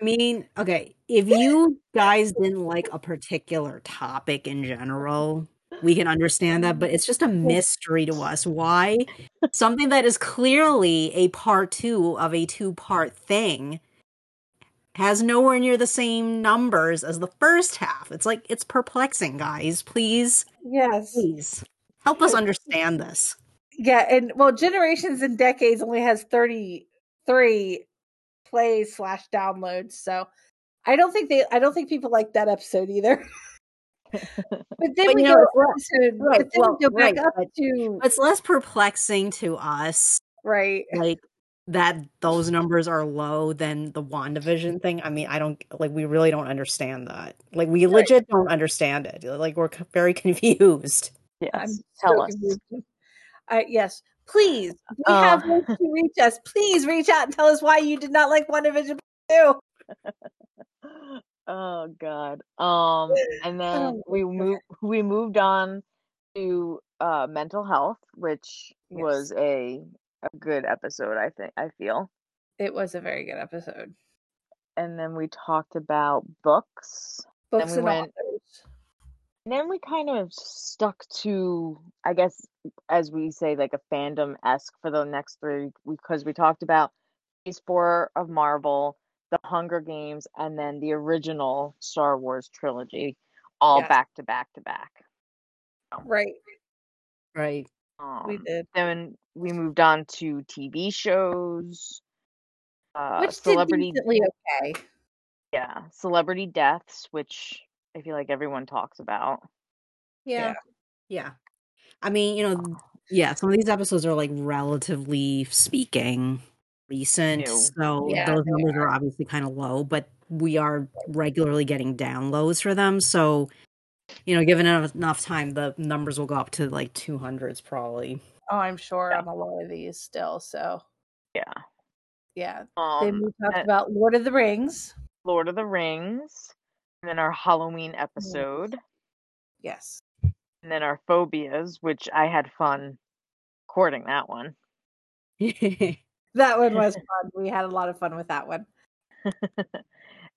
I mean, okay, if you guys didn't like a particular topic in general, we can understand that, but it's just a mystery to us why something that is clearly a part two of a two part thing has nowhere near the same numbers as the first half. It's like, it's perplexing, guys. Please, Yes. please help us understand this. Yeah, and well, Generations and Decades only has 33 plays slash downloads, so I don't think they I don't think people like that episode either. but then But, we you know, go it's less- right, but then well, go back right, up but- to It's less perplexing to us right. like that those numbers are low than the WandaVision thing. I mean, I don't like we really don't understand that. Like we legit don't understand it. Like we're very confused. Yes. I'm Tell so us. confused. Uh, yes, please. We have Uh. ways to reach us. Please reach out and tell us why you did not like WandaVision too. Oh God. Um, and then Oh, we moved. We moved on to uh mental health, which Yes. was a a good episode. I think. I feel. It was a very good episode. And then we talked about books. Books we and went- authors. And then we kind of stuck to, I guess, as we say, like a fandom esque for the next three because we talked about Phase Four of Marvel, The Hunger Games, and then the original Star Wars trilogy, all Yes. back to back to back. Right. Right. We Um, did. then we moved on to TV shows, uh, Which celebrity, did decently okay. yeah, celebrity deaths, which I feel like everyone talks about. Yeah. Yeah. I mean, you know, yeah, some of these episodes are like relatively speaking recent. New. So Yeah, those numbers are obviously kind of low, but we are regularly getting downloads for them. So, you know, given enough, enough time, the numbers will go up to like 200s probably. Oh, I'm sure Yeah. on a lot of these still. So Yeah. yeah. Um, then we talked about Lord of the Rings. Lord of the Rings, and then our Halloween episode, Yes. and then our phobias, which I had fun recording that one. That one was fun. We had a lot of fun with that one.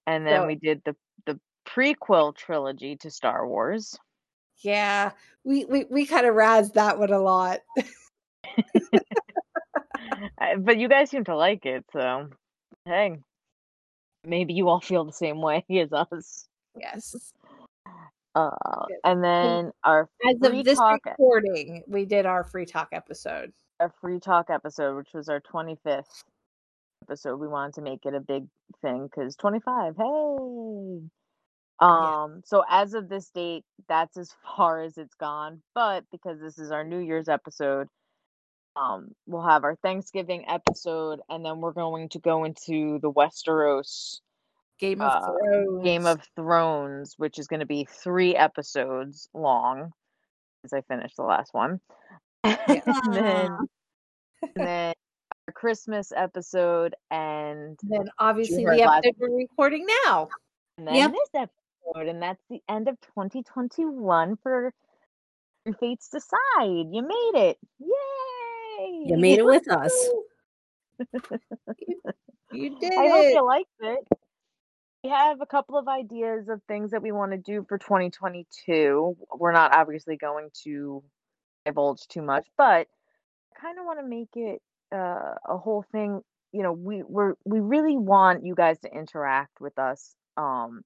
and then So- we did the the prequel trilogy to Star Wars. Yeah. We we, we kind of razzed that one a lot. But you guys seem to like it, so hey, maybe you all feel the same way as us. yes. Uh, and then our As of this talk, recording, we did our free talk episode. Our free talk episode, which was our twenty fifth episode. We wanted to make it a big thing because twenty five. Hey. Um. So as of this date, that's as far as it's gone. But because this is our New Year's episode, um, we'll have our Thanksgiving episode, and then we're going to go into the Westeros Game of Uh, Thrones. Game of Thrones, which is going to be three episodes long, as I finished the last one. and then, and then our Christmas episode, and then obviously the episode we're recording now. and then Yep. this episode, and that's the end of 2021 for Your Fates Decide. You made it! Yay! you made it with us. You did I hope you liked it. We have a couple of ideas of things that we want to do for 2022. We're not obviously going to divulge too much, but I kind of want to make it uh, a whole thing. You know, we we're we really want you guys to interact with us. Um,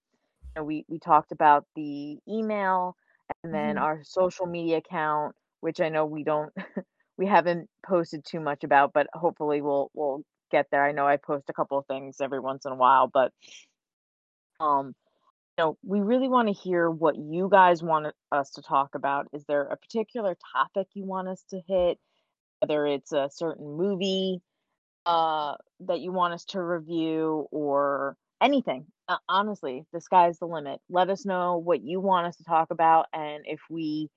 you know, we we talked about the email and then Mhm. our social media account, which I know we don't we haven't posted too much about, but hopefully we'll we'll get there. I know I post a couple of things every once in a while, but um know, we really want to hear what you guys want us to talk about. Is there a particular topic you want us to hit? Whether it's a certain movie uh that you want us to review or anything. Uh, honestly, the sky's the limit. Let us know what you want us to talk about and if we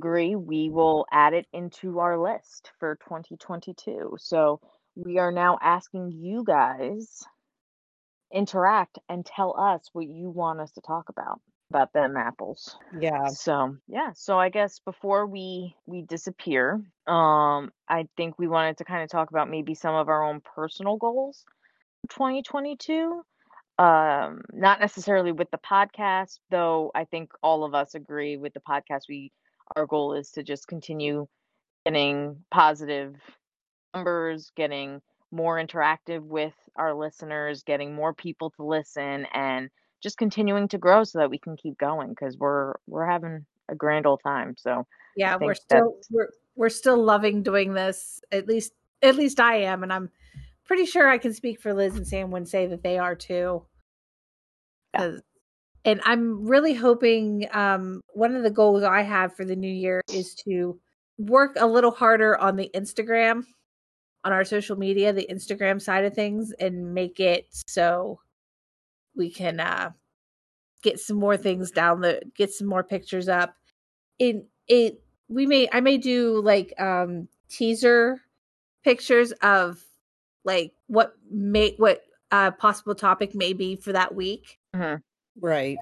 agree, we will add it into our list for 2022. So we are now asking you guys interact and tell us what you want us to talk about about them apples. Yeah. So yeah, so I guess before we we disappear, um, I think we wanted to kind of talk about maybe some of our own personal goals for 2022. Um, not necessarily with the podcast, though. I think all of us agree with the podcast. We our goal is to just continue getting positive numbers, getting more interactive with our listeners, getting more people to listen, and just continuing to grow so that we can keep going because we're we're having a grand old time. So Yeah, we're still we're we're still loving doing this. At least at least I am, and I'm pretty sure I can speak for Liz and Sam when say that they are too. Yeah. And I'm really hoping um, one of the goals I have for the new year is to work a little harder on the Instagram, on our social media, the Instagram side of things, and make it so we can uh, get some more things down the get some more pictures up. It it we may I may do like um teaser pictures of like what may what uh possible topic may be for that week Right.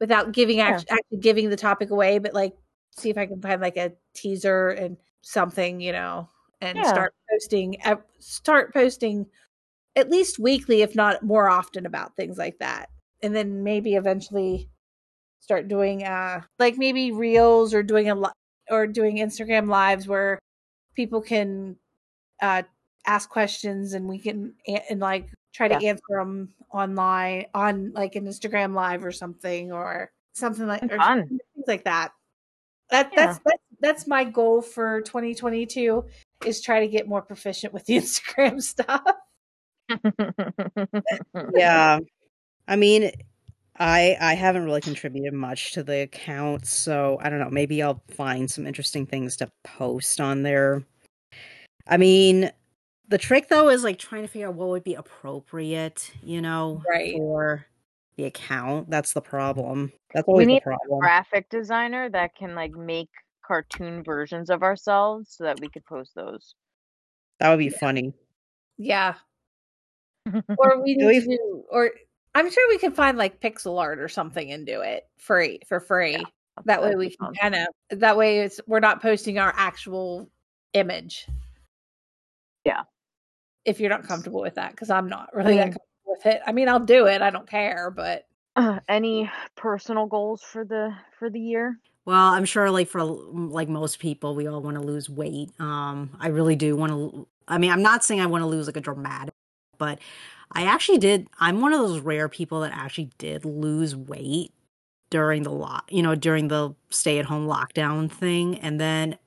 without giving Yeah. act- actually giving the topic away, but like see if I can find like a teaser and something, you know, and Yeah. start posting start posting at least weekly, if not more often, about things like that, and then maybe eventually start doing uh like maybe reels or doing a li- or doing Instagram lives where people can uh ask questions and we can a- and like try to Yeah. answer them online on like an Instagram live or something or something like or Fun. things like that. That Yeah. that's that's that's my goal for 2022 is try to get more proficient with the Instagram stuff. Yeah. I mean, I I haven't really contributed much to the account, so I don't know. Maybe I'll find some interesting things to post on there. I mean, the trick though is like trying to figure out what would be appropriate, you know, Right. for the account. That's the problem. That's We always the need A graphic designer that can like make cartoon versions of ourselves so that we could post those. That would be funny. Yeah. Or we Do need to or I'm sure we could find like pixel art or something and do it free for free. That way we can kind of that way it's we're not posting our actual image. Yeah. If you're not comfortable with that, because I'm not really that mean- comfortable with it. I mean, I'll do it. I don't care, but Uh, any personal goals for the for the year? Well, I'm sure like for like most people, we all want to lose weight. Um, I really do want to. I mean, I'm not saying I want to lose like a dramatic, but I actually did. I'm one of those rare people that actually did lose weight during the lock, you know, during the stay at home lockdown thing, and then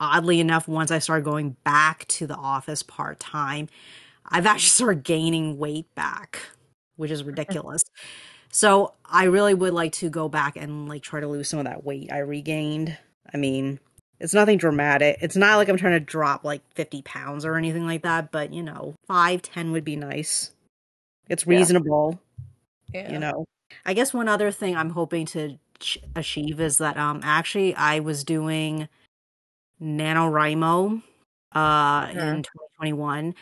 oddly enough, once I started going back to the office part time, I've actually started gaining weight back, which is ridiculous. So I really would like to go back and like try to lose some of that weight I regained. I mean, it's nothing dramatic. It's not like I'm trying to drop like 50 pounds or anything like that, but you know, five, 10 would be nice. It's reasonable, yeah. you know. I guess one other thing I'm hoping to ch- achieve is that um actually I was doing NaNoWriMo uh in 2021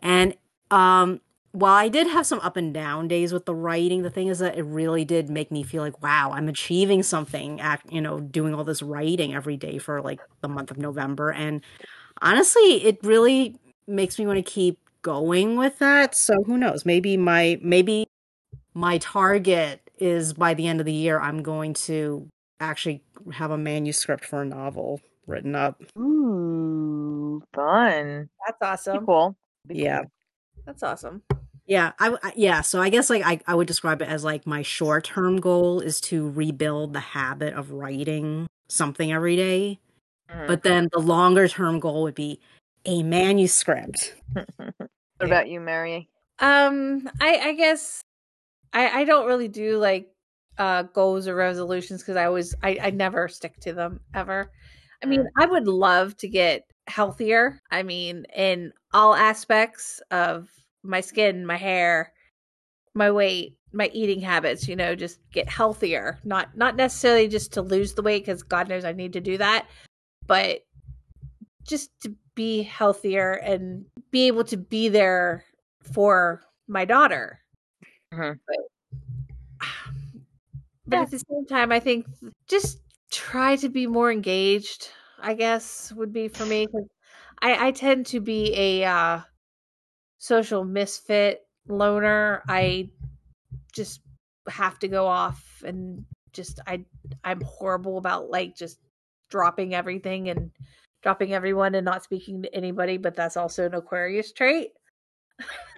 and um while I did have some up and down days with the writing, the thing is that it really did make me feel like, wow, I'm achieving something, act, you know, doing all this writing every day for like the month of November. And honestly, it really makes me want to keep going with that. So who knows? Maybe my, maybe my target is by the end of the year, I'm going to actually have a manuscript for a novel written up. Ooh, fun. That's Be awesome. cool. Be Yeah. cool. That's awesome. Yeah, I, I- yeah. So I guess like I, I would describe it as like my short term goal is to rebuild the habit of writing something every day. Mhm. But then the longer term goal would be a manuscript. what about you, Mary? Um, I I guess I I don't really do like uh goals or resolutions because I always I I never stick to them ever. I mean, I would love to get healthier. I mean, in all aspects of my skin, my hair, my weight, my eating habits, you know, just get healthier. Not not necessarily just to lose the weight cuz God knows I need to do that, but just to be healthier and be able to be there for my daughter. Mhm. But, but Yeah. at the same time, I think just try to be more engaged. I guess would be for me 'cause I I tend to be a uh, social misfit loner. I mm-hmm. just have to go off and just I I'm horrible about like just dropping everything and dropping everyone and not speaking to anybody, but that's also an Aquarius trait.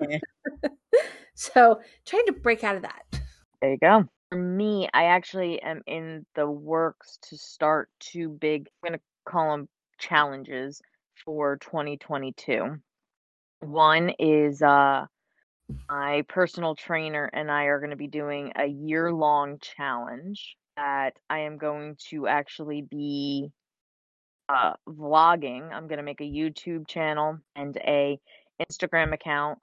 Yeah. so trying to break out of that. There you go. For me, I actually am in the works to start two big, I'm going to call them challenges for 2022. One is uh, my personal trainer and I are going to be doing a year long challenge that I am going to actually be uh, vlogging. I'm going to make a YouTube channel and a Instagram account.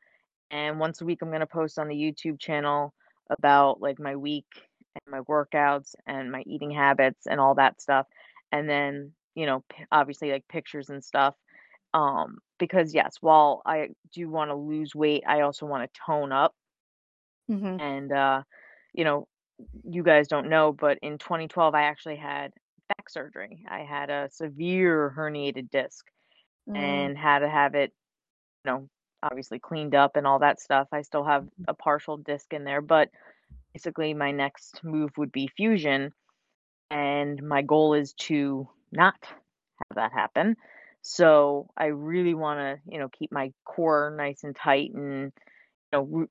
And once a week, I'm going to post on the YouTube channel about like my week and my workouts and my eating habits and all that stuff. And then, you know, obviously like pictures and stuff. Um, because yes, while I do want to lose weight, I also want to tone up. Mm-hmm. And, uh, you know, you guys don't know, but in 2012, I actually had back surgery. I had a severe herniated disc Mm. and had to have it, you know, obviously cleaned up and all that stuff. I still have a partial disc in there, but basically my next move would be fusion. And my goal is to not have that happen. So I really want to, you know, keep my core nice and tight and, you know, w-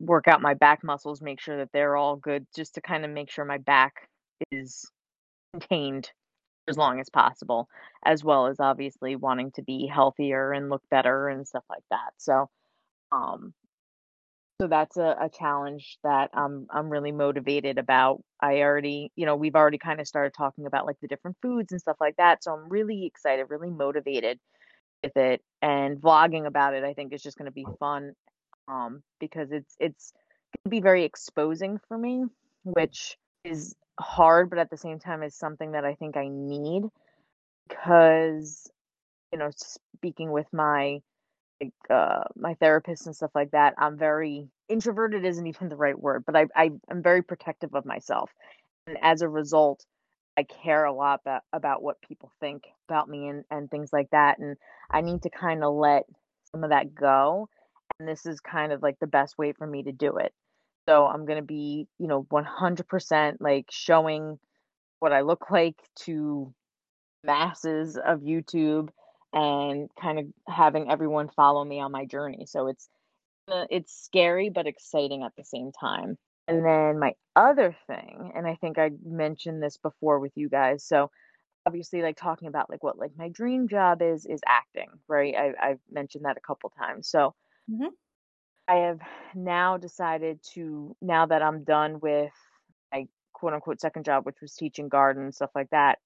work out my back muscles, make sure that they're all good, just to kind of make sure my back is contained as long as possible, as well as obviously wanting to be healthier and look better and stuff like that. So, um, so that's a, a challenge that I'm I'm really motivated about. I already, you know, we've already kind of started talking about like the different foods and stuff like that. So I'm really excited, really motivated with it. And vlogging about it, I think is just going to be fun, um, because it's it's going to be very exposing for me, which is hard, but at the same time is something that I think I need. because you know speaking with my like uh my therapist and stuff like that i'm very introverted isn't even the right word but i, I i'm very protective of myself. And as a result i care a lot about, about what people think about me and and things like that and i need to kind of let some of that go and this is kind of like the best way for me to do it. So i'm going to be you know 100% like showing what i look like to masses of youtube and kind of having everyone follow me on my journey. So it's uh, it's scary but exciting at the same time. And then my other thing, and I think I mentioned this before with you guys. So obviously like talking about like what like my dream job is is acting, right? I I've mentioned that a couple times. So Mhm. I have now decided to now that I'm done with my quote unquote second job, which was teaching garden and stuff like that,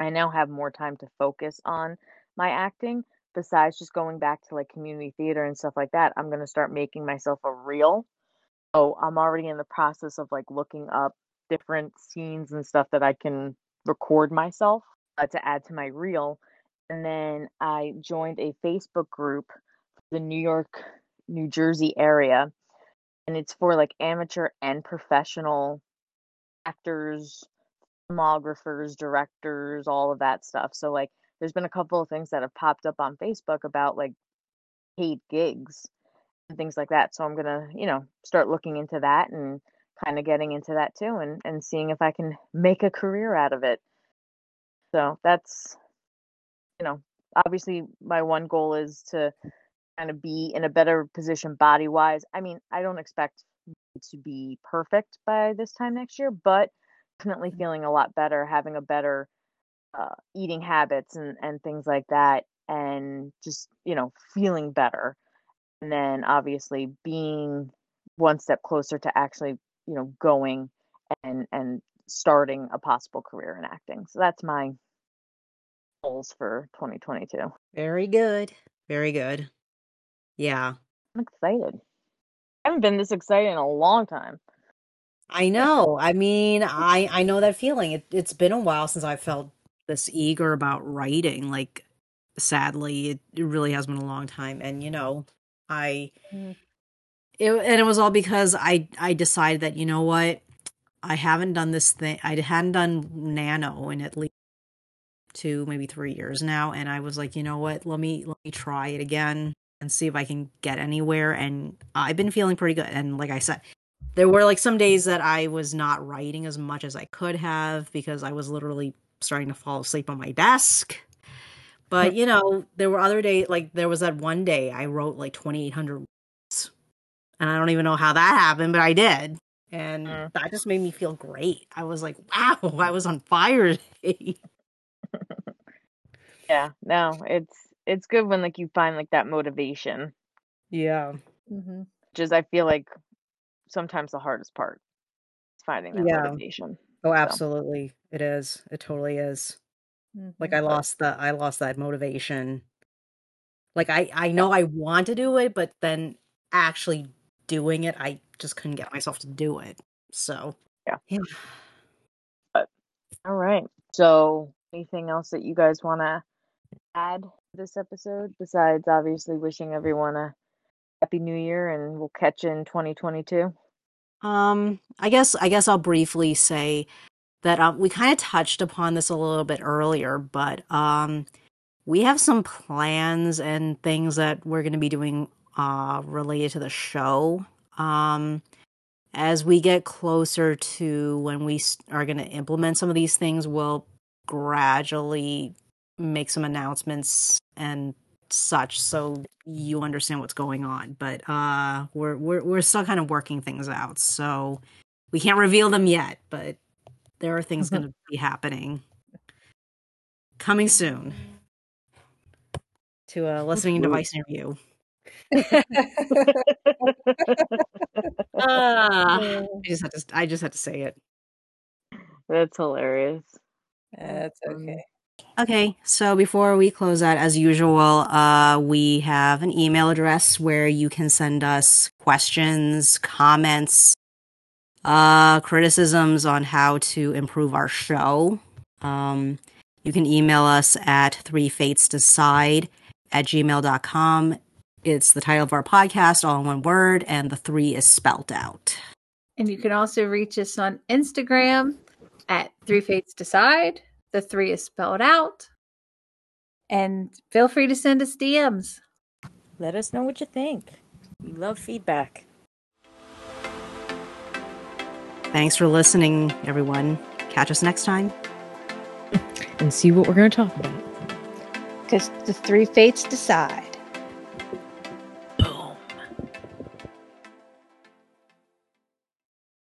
I now have more time to focus on my acting besides just going back to like community theater and stuff like that. I'm going to start making myself a reel. So I'm already in the process of like looking up different scenes and stuff that I can record myself uh, to add to my reel. And then I joined a Facebook group for the New York, New Jersey area. And it's for like amateur and professional actors, filmographers, directors, all of that stuff. So like there's been a couple of things that have popped up on Facebook about like paid gigs and things like that. So I'm gonna, you know, start looking into that and kind of getting into that too and, and seeing if I can make a career out of it. So that's you know, obviously my one goal is to kind of be in a better position body wise. I mean, I don't expect to be perfect by this time next year, but definitely feeling a lot better, having a better uh, eating habits and and things like that, and just you know feeling better, and then obviously being one step closer to actually you know going and and starting a possible career in acting. So that's my goals for 2022. Very good. Very good. Yeah. I'm excited. I haven't been this excited in a long time. I know. I mean, I I know that feeling. It it's been a while since I felt this eager about writing. Like sadly, it, it really has been a long time. And you know, I Mm. it, and it was all because I I decided that you know what, I haven't done this thing. I hadn't done nano in at least two, maybe three years now, and I was like, you know what, let me let me try it again and see if I can get anywhere. And I've been feeling pretty good. And like I said, there were like some days that I was not writing as much as I could have because I was literally starting to fall asleep on my desk. But you know, there were other days like there was that one day I wrote like 2800 words. And I don't even know how that happened, but I did. And Mm. that just made me feel great. I was like, wow, I was on fire today. Yeah, no, it's it's good when like you find like that motivation, Yeah. Mm-hmm. which is I feel like sometimes the hardest part is finding that Yeah. motivation. Oh, So, absolutely. It is. It totally is. Like Mm-hmm. I lost the I lost that motivation. Like I I know I want to do it, but then actually doing it, I just couldn't get myself to do it. So Yeah. yeah. all right. So, anything else that you guys want to add this episode besides obviously wishing everyone a happy new year and we'll catch you in 2022? Um, I guess I guess I'll briefly say that um, we kind of touched upon this a little bit earlier, but um, we have some plans and things that we're going to be doing uh, related to the show. Um, as we get closer to when we are going to implement some of these things, we'll gradually make some announcements and such so you understand what's going on. But uh we're we're we're still kind of working things out. So we can't reveal them yet but there are things going to be happening. Coming soon. To a listening Woo. device near you. Ah, i just had to i just had to say it. That's hilarious. That's Um, okay. Okay, so before we close out, as usual, uh, we have an email address where you can send us questions, comments, uh, criticisms on how to improve our show. Um, You can email us at three fates decide at gmail.com. It's the title of our podcast, all in one word, and the three is spelt out. And you can also reach us on Instagram at Three Fates Decide. The three is spelled out. And feel free to send us DMs. Let us know what you think. We love feedback. Thanks for listening, everyone. Catch us next time. And see what we're going to talk about. Because the three fates decide.